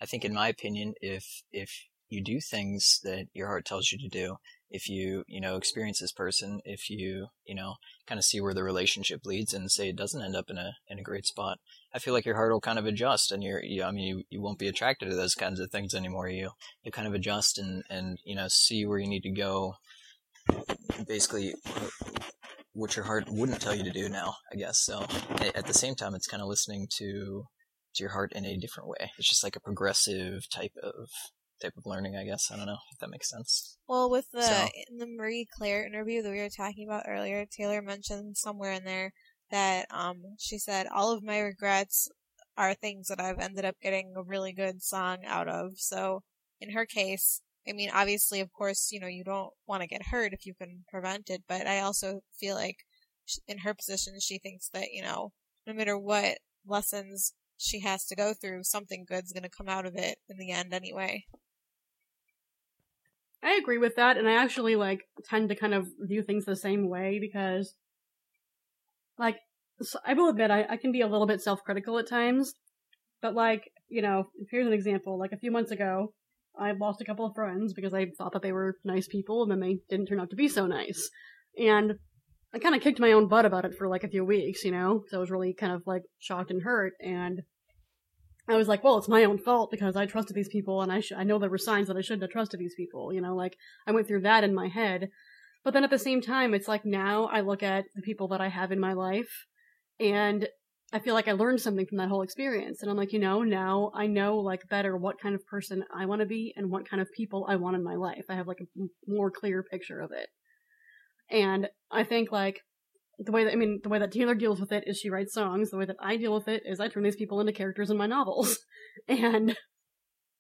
I think in my opinion, if if you do things that your heart tells you to do, if you you know experience this person, if you you know kind of see where the relationship leads, and say it doesn't end up in a in a great spot, I feel like your heart will kind of adjust, and you're you, I mean you, you won't be attracted to those kinds of things anymore. You you kind of adjust and and you know see where you need to go. Basically, what your heart wouldn't tell you to do now, I guess. So at the same time, it's kind of listening to to your heart in a different way. It's just like a progressive type of type of learning, I guess. I don't know if that makes sense. Well, with the So- in the Marie Claire interview that we were talking about earlier, Taylor mentioned somewhere in there that um she said all of my regrets are things that I've ended up getting a really good song out of. So in her case, I mean, obviously, of course, you know, you don't want to get hurt if you can prevent it, but I also feel like in her position, she thinks that, you know, no matter what lessons she has to go through, something good's going to come out of it in the end anyway. I agree with that, and I actually like tend to kind of view things the same way because, like, so I will admit I, I can be a little bit self-critical at times, but like, you know, here's an example. Like a few months ago, I lost a couple of friends because I thought that they were nice people, and then they didn't turn out to be so nice, and I kind of kicked my own butt about it for like a few weeks, you know. So I was really kind of like shocked and hurt, and I was like, well, it's my own fault because I trusted these people and I sh- I know there were signs that I shouldn't have trusted these people, you know, like I went through that in my head. But then at the same time, it's like now I look at the people that I have in my life and I feel like I learned something from that whole experience. And I'm like, you know, now I know like better what kind of person I want to be and what kind of people I want in my life. I have like a more clear picture of it. And I think like the way that I mean the way that Taylor deals with it is she writes songs. The way that I deal with it is I turn these people into characters in my novels, [laughs] and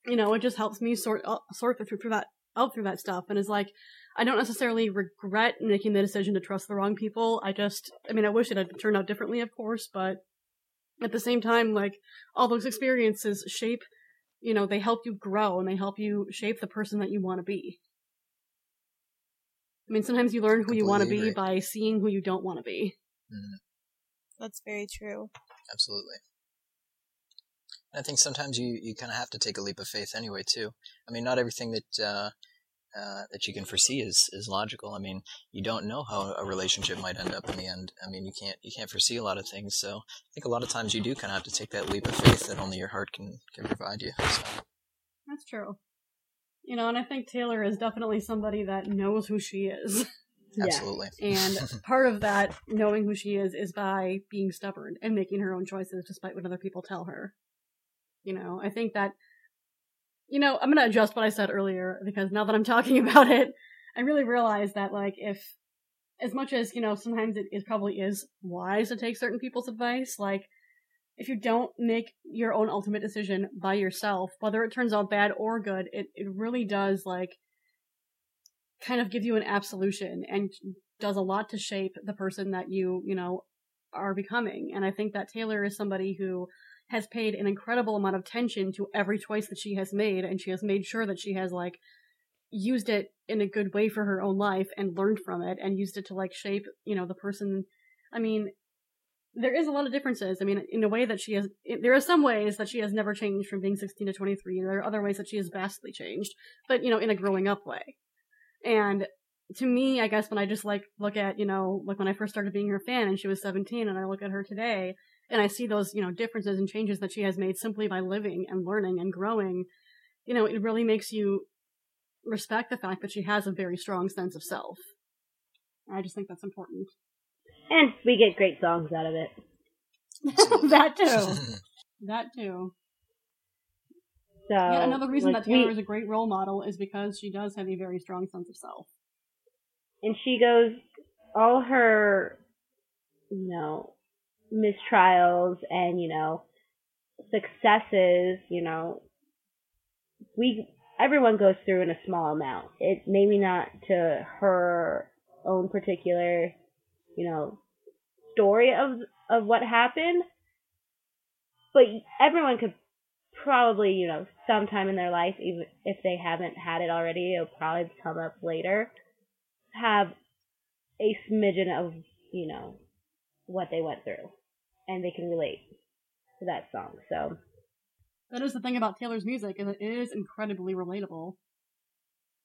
you know it just helps me sort uh, sort through, through that out through that stuff. And is like I don't necessarily regret making the decision to trust the wrong people. I just I mean I wish it had turned out differently, of course, but at the same time, like all those experiences shape, you know, they help you grow and they help you shape the person that you want to be. I mean, sometimes you learn who you want to be Completely by seeing who you don't want to be. Mhm. That's very true. Absolutely. And I think sometimes you, you kind of have to take a leap of faith anyway too. I mean, not everything that uh, uh, that you can foresee is, is logical. I mean, you don't know how a relationship might end up in the end. I mean, you can't you can't foresee a lot of things. So I think a lot of times you do kind of have to take that leap of faith that only your heart can can provide you. So, That's true. You know, and I think Taylor is definitely somebody that knows who she is. [laughs] Yeah. absolutely. And [laughs] part of that knowing who she is is by being stubborn and making her own choices despite what other people tell her. You know, I think that, you know, I'm going to adjust what I said earlier because now that I'm talking [laughs] about it, I really realize that, like, if, as much as, you know, sometimes it is probably is wise to take certain people's advice, like, if you don't make your own ultimate decision by yourself, whether it turns out bad or good, it, it really does, like, kind of give you an absolution and does a lot to shape the person that you, you know, are becoming. And I think that Taylor is somebody who has paid an incredible amount of attention to every choice that she has made, and she has made sure that she has, like, used it in a good way for her own life and learned from it and used it to, like, shape, you know, the person. I mean, there is a lot of differences. I mean, in a way that she has, there are some ways that she has never changed from being 16 to 23. There are other ways that she has vastly changed, but, you know, in a growing up way. And to me, I guess when I just like look at, you know, like when I first started being her fan and she was 17 and I look at her today and I see those, you know, differences and changes that she has made simply by living and learning and growing, you know, it really makes you respect the fact that she has a very strong sense of self. I just think that's important. And we get great songs out of it. [laughs] that too. [laughs] That too. So yeah, another reason like, that Taylor we- is a great role model is because she does have a very strong sense of self. and she goes all her you know mistrials and you know successes you know we everyone goes through in a small amount it maybe not to her own particular you know story of of what happened but everyone could probably you know sometime in their life even if they haven't had it already it'll probably come up later have a smidgen of, you know, what they went through. And they can relate to that song. So That is the thing about Taylor's music is it is incredibly relatable.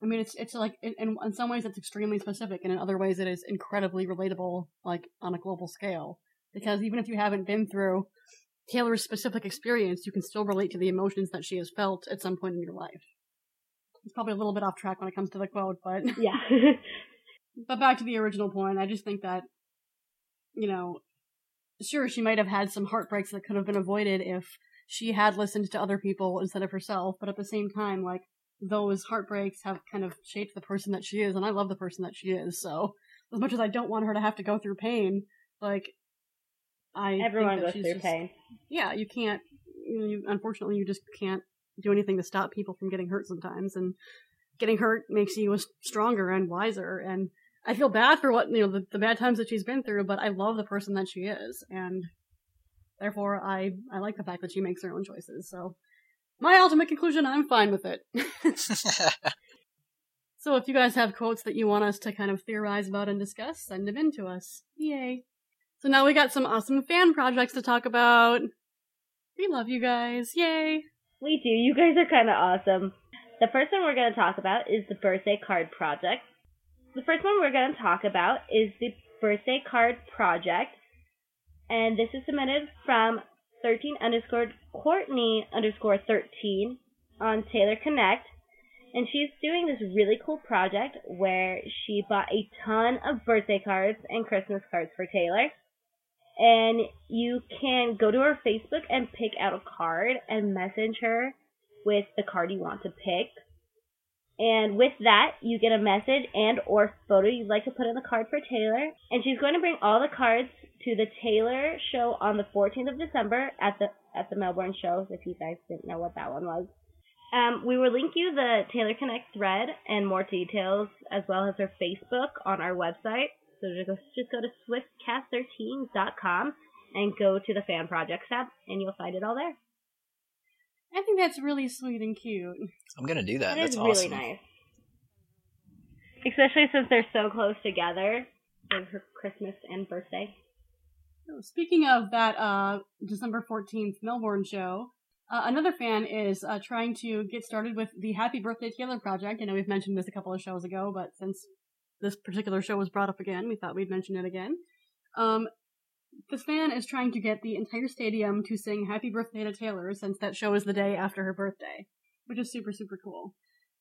I mean, it's it's like in, in in some ways it's extremely specific, and in other ways it is incredibly relatable, like on a global scale. Because even if you haven't been through Taylor's specific experience, you can still relate to the emotions that she has felt at some point in your life. It's probably a little bit off track when it comes to the quote, but [laughs] yeah. but back to the original point, I just think that, you know, sure, she might have had some heartbreaks that could have been avoided if she had listened to other people instead of herself, but at the same time, like, those heartbreaks have kind of shaped the person that she is, and I love the person that she is, so, as much as I don't want her to have to go through pain, like, I. Everyone goes through just- pain. Yeah, you can't, you, know, you, unfortunately, you just can't do anything to stop people from getting hurt sometimes, and getting hurt makes you stronger and wiser, and I feel bad for what you know the, the bad times that she's been through, but I love the person that she is, and therefore I I like the fact that she makes her own choices. So my ultimate conclusion, I'm fine with it. [laughs] So if you guys have quotes that you want us to kind of theorize about and discuss, send them in to us. Yay. So now we got some awesome fan projects to talk about. We love you guys. Yay. We do. You guys are kind of awesome. The first one we're going to talk about is the birthday card project. The first one we're going to talk about is the birthday card project. And this is submitted from 13 underscore Courtney underscore 13 on Taylor Connect. And she's doing this really cool project where she bought a ton of birthday cards and Christmas cards for Taylor. And you can go to her Facebook and pick out a card and message her with the card you want to pick. And with that, you get a message and or photo you'd like to put in the card for Taylor. And she's going to bring all the cards to the Taylor show on the 14th of December at the at the Melbourne show. If you guys didn't know what that one was, um, we will link you the Taylor Connect thread and more details, as well as her Facebook on our website. So just go, just go to swiftcast13.com and go to the fan projects tab, and you'll find it all there. I think that's really sweet and cute. I'm gonna do that. That That's is awesome. really nice. Especially since they're so close together for her Christmas and birthday. Speaking of that uh, December 14th Melbourne show, uh, another fan is uh, trying to get started with the Happy Birthday Taylor project. I know we've mentioned this a couple of shows ago, but since this particular show was brought up again, we thought we'd mention it again. Um, this fan is trying to get the entire stadium to sing Happy Birthday to Taylor since that show is the day after her birthday, which is super, super cool.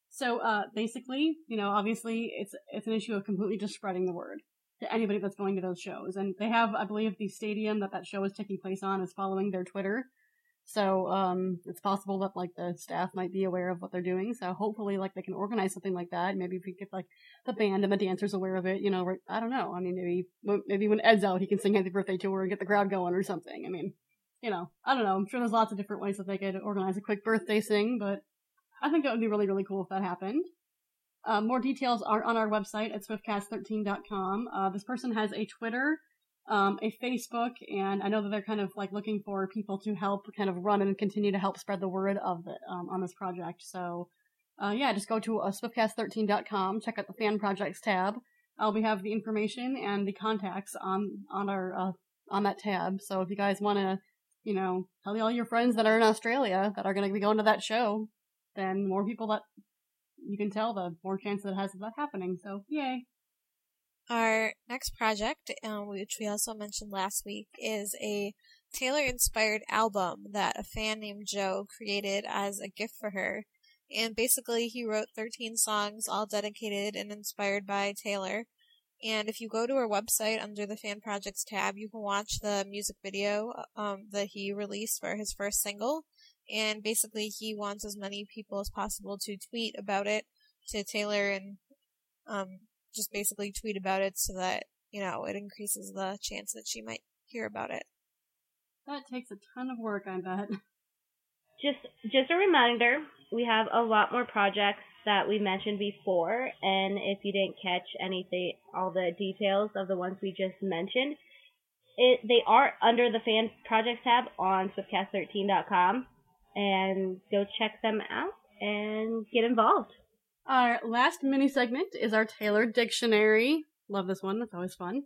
So, uh, basically, you know, obviously it's, it's an issue of completely just spreading the word to anybody that's going to those shows. And they have, I believe, the stadium that that show is taking place on is following their Twitter. So, um, it's possible that, like, the staff might be aware of what they're doing. So hopefully, like, they can organize something like that. Maybe if we get, like, the band and the dancers aware of it, you know, I don't know. I mean, maybe, maybe when Ed's out, he can sing happy birthday to her and get the crowd going or something. I mean, you know, I don't know. I'm sure there's lots of different ways that they could organize a quick birthday sing, but I think that would be really, really cool if that happened. Uh, more details are on our website at swiftcast13.com. Uh, this person has a Twitter, um, a Facebook, and I know that they're kind of like looking for people to help kind of run and continue to help spread the word of the, um, on this project. So, uh, yeah, just go to uh, swiftcast13.com, check out the fan projects tab. Uh, we have the information and the contacts on, on our, uh, on that tab. So if you guys want to, you know, tell all your friends that are in Australia that are going to be going to that show, then more people that you can tell, the more chance that it has of that happening. So, yay. Our next project, um, which we also mentioned last week, is a Taylor inspired album that a fan named Joe created as a gift for her. And basically, he wrote 13 songs, all dedicated and inspired by Taylor. And if you go to our website under the fan projects tab, you can watch the music video um, that he released for his first single. And basically, he wants as many people as possible to tweet about it to Taylor and um, just basically tweet about it so that, you know, it increases the chance that she might hear about it. That takes a ton of work, I bet. Just just a reminder, we have a lot more projects that we mentioned before, and if you didn't catch anything, all the details of the ones we just mentioned, it they are under the fan projects tab on swiftcast13.com, and go check them out and get involved. Our last mini segment is our Taylor Dictionary. Love this one, that's always fun.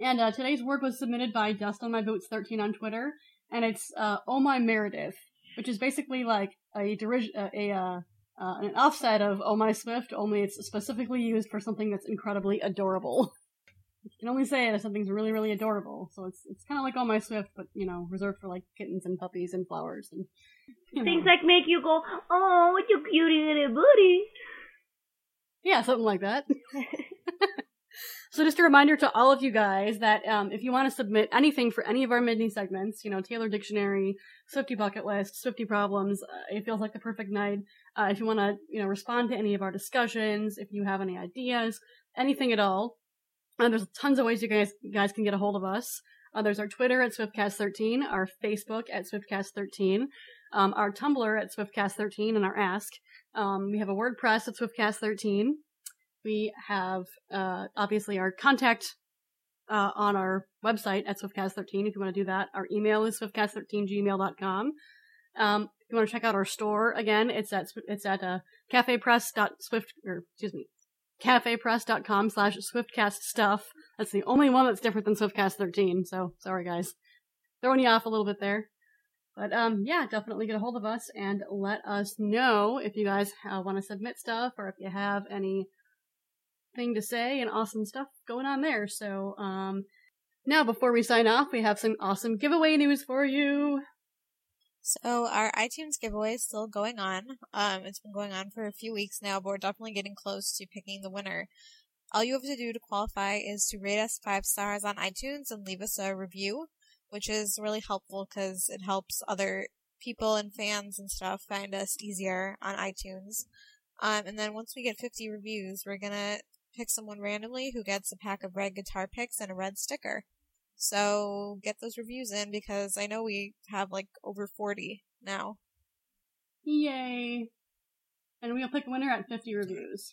And uh, today's word was submitted by Dust on My Boots 13 on Twitter, and it's uh, Oh My Meredith, which is basically like a derision, uh, a uh, uh, an offset of Oh My Swift, only it's specifically used for something that's incredibly adorable. [laughs] You can only say it if something's really, really adorable. So it's it's kind of like all My Swift, but you know, reserved for like kittens and puppies and flowers and you know. Things like make you go, oh, what you cutie little booty. Yeah, something like that. [laughs] [laughs] so just a reminder to all of you guys that um, if you want to submit anything for any of our mini segments, you know, Taylor Dictionary, Swifty Bucket List, Swifty Problems, uh, it feels like the perfect night. Uh, if you want to, you know, respond to any of our discussions, if you have any ideas, anything at all, uh, there's tons of ways you guys guys can get a hold of us. Uh, there's our Twitter at SwiftCast13, our Facebook at SwiftCast13, um, our Tumblr at SwiftCast13, and our Ask. Um, we have a WordPress at SwiftCast13. We have uh, obviously our contact uh, on our website at SwiftCast13 if you want to do that. Our email is swiftcast13gmail.com. Um, if you want to check out our store again, it's at it's at uh, cafepress.swift or excuse me, cafepress.com slash swiftcast stuff. That's the only one that's different than Swiftcast 13. So sorry guys, throwing you off a little bit there. But um, yeah, definitely get a hold of us and let us know if you guys uh, want to submit stuff or if you have any thing to say and awesome stuff going on there. So um, now before we sign off, we have some awesome giveaway news for you. So our iTunes giveaway is still going on. Um, it's been going on for a few weeks now, but we're definitely getting close to picking the winner. All you have to do to qualify is to rate us five stars on iTunes and leave us a review, which is really helpful because it helps other people and fans and stuff find us easier on iTunes. Um, and then once we get 50 reviews, we're gonna pick someone randomly who gets a pack of red guitar picks and a red sticker. So get those reviews in because I know we have like over 40 now. Yay! And we'll pick a winner at 50 reviews.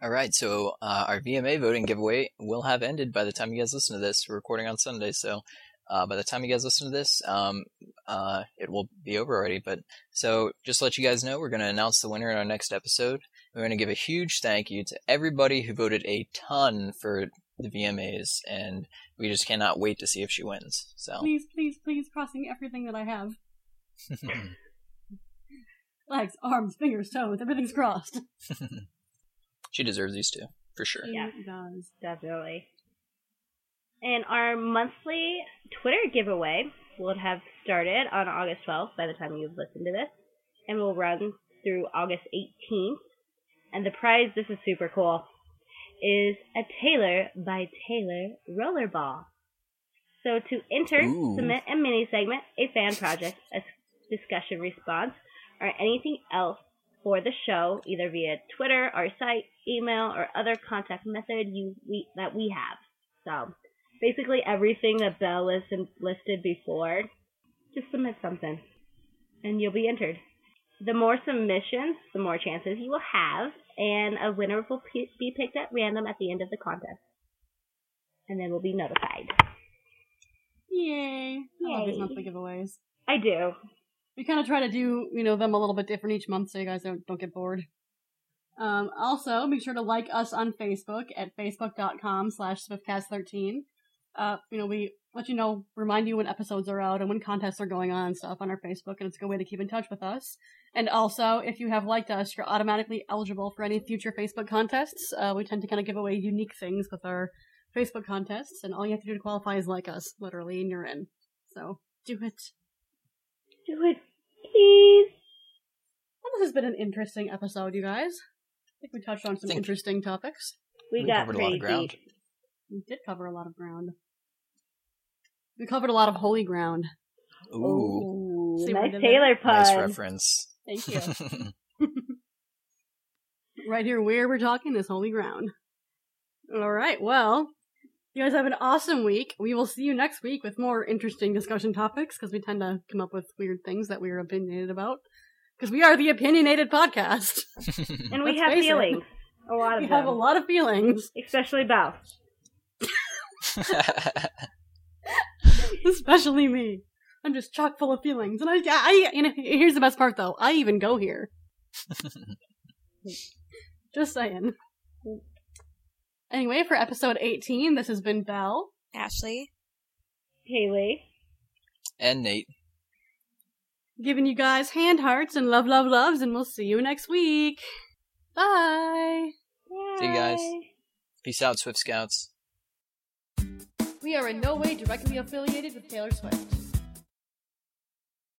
All right, so uh, our VMA voting giveaway will have ended by the time you guys listen to this. We're recording on Sunday, so uh, by the time you guys listen to this, um, uh, it will be over already. But so just to let you guys know, we're going to announce the winner in our next episode. We're going to give a huge thank you to everybody who voted a ton for the VMAs, and we just cannot wait to see if she wins. So Please, please, please, crossing everything that I have. [laughs] Legs, arms, fingers, toes, everything's crossed. [laughs] [laughs] she deserves these two for sure. Yeah. It does. Definitely. And our monthly Twitter giveaway will have started on August 12th by the time you've listened to this, and will run through August 18th. And the prize, this is super cool, is a Taylor by Taylor rollerball. So to enter, Ooh. submit a mini segment, a fan project, a discussion response, or anything else for the show, either via Twitter, our site, email, or other contact method you we, that we have. So basically everything that Belle listed, listed before, just submit something, and you'll be entered. The more submissions, the more chances you will have, and a winner will p- be picked at random at the end of the contest, and then we'll be notified. Yay! I love these monthly giveaways. I do. We kind of try to do, you know, them a little bit different each month so you guys don't, don't get bored. Um, also, be sure to like us on Facebook at facebook.com slash swiftcast13. Uh, you know, we let you know, remind you when episodes are out and when contests are going on and stuff on our Facebook, and it's a good way to keep in touch with us. And also, if you have liked us, you're automatically eligible for any future Facebook contests. Uh, we tend to kind of give away unique things with our Facebook contests, and all you have to do to qualify is like us, literally, and you're in. So, do it. Do it, please. Well, this has been an interesting episode, you guys. I think we touched on some Think- interesting topics. We, We got covered a lot of ground. We did cover a lot of ground. We covered a lot of holy ground. Ooh, Ooh, See nice? Taylor pun. nice reference. Thank you. [laughs] right here, where we're talking is holy ground. All right, well, you guys have an awesome week. We will see you next week with more interesting discussion topics because we tend to come up with weird things that we are opinionated about. Because we are the opinionated podcast. [laughs] and we Let's have face it. feelings. A lot of We them. have a lot of feelings, Especially Belle. [laughs] especially me. I'm just chock full of feelings, and I, I, you know, here's the best part though. I even go here. [laughs] Just saying. Anyway, for episode 18, this has been Belle. Ashley. Haley. and Nate. Giving you guys hand hearts and love, love, loves, and we'll see you next week. Bye. See you guys. Peace out, Swift Scouts. We are in no way directly affiliated with Taylor Swift.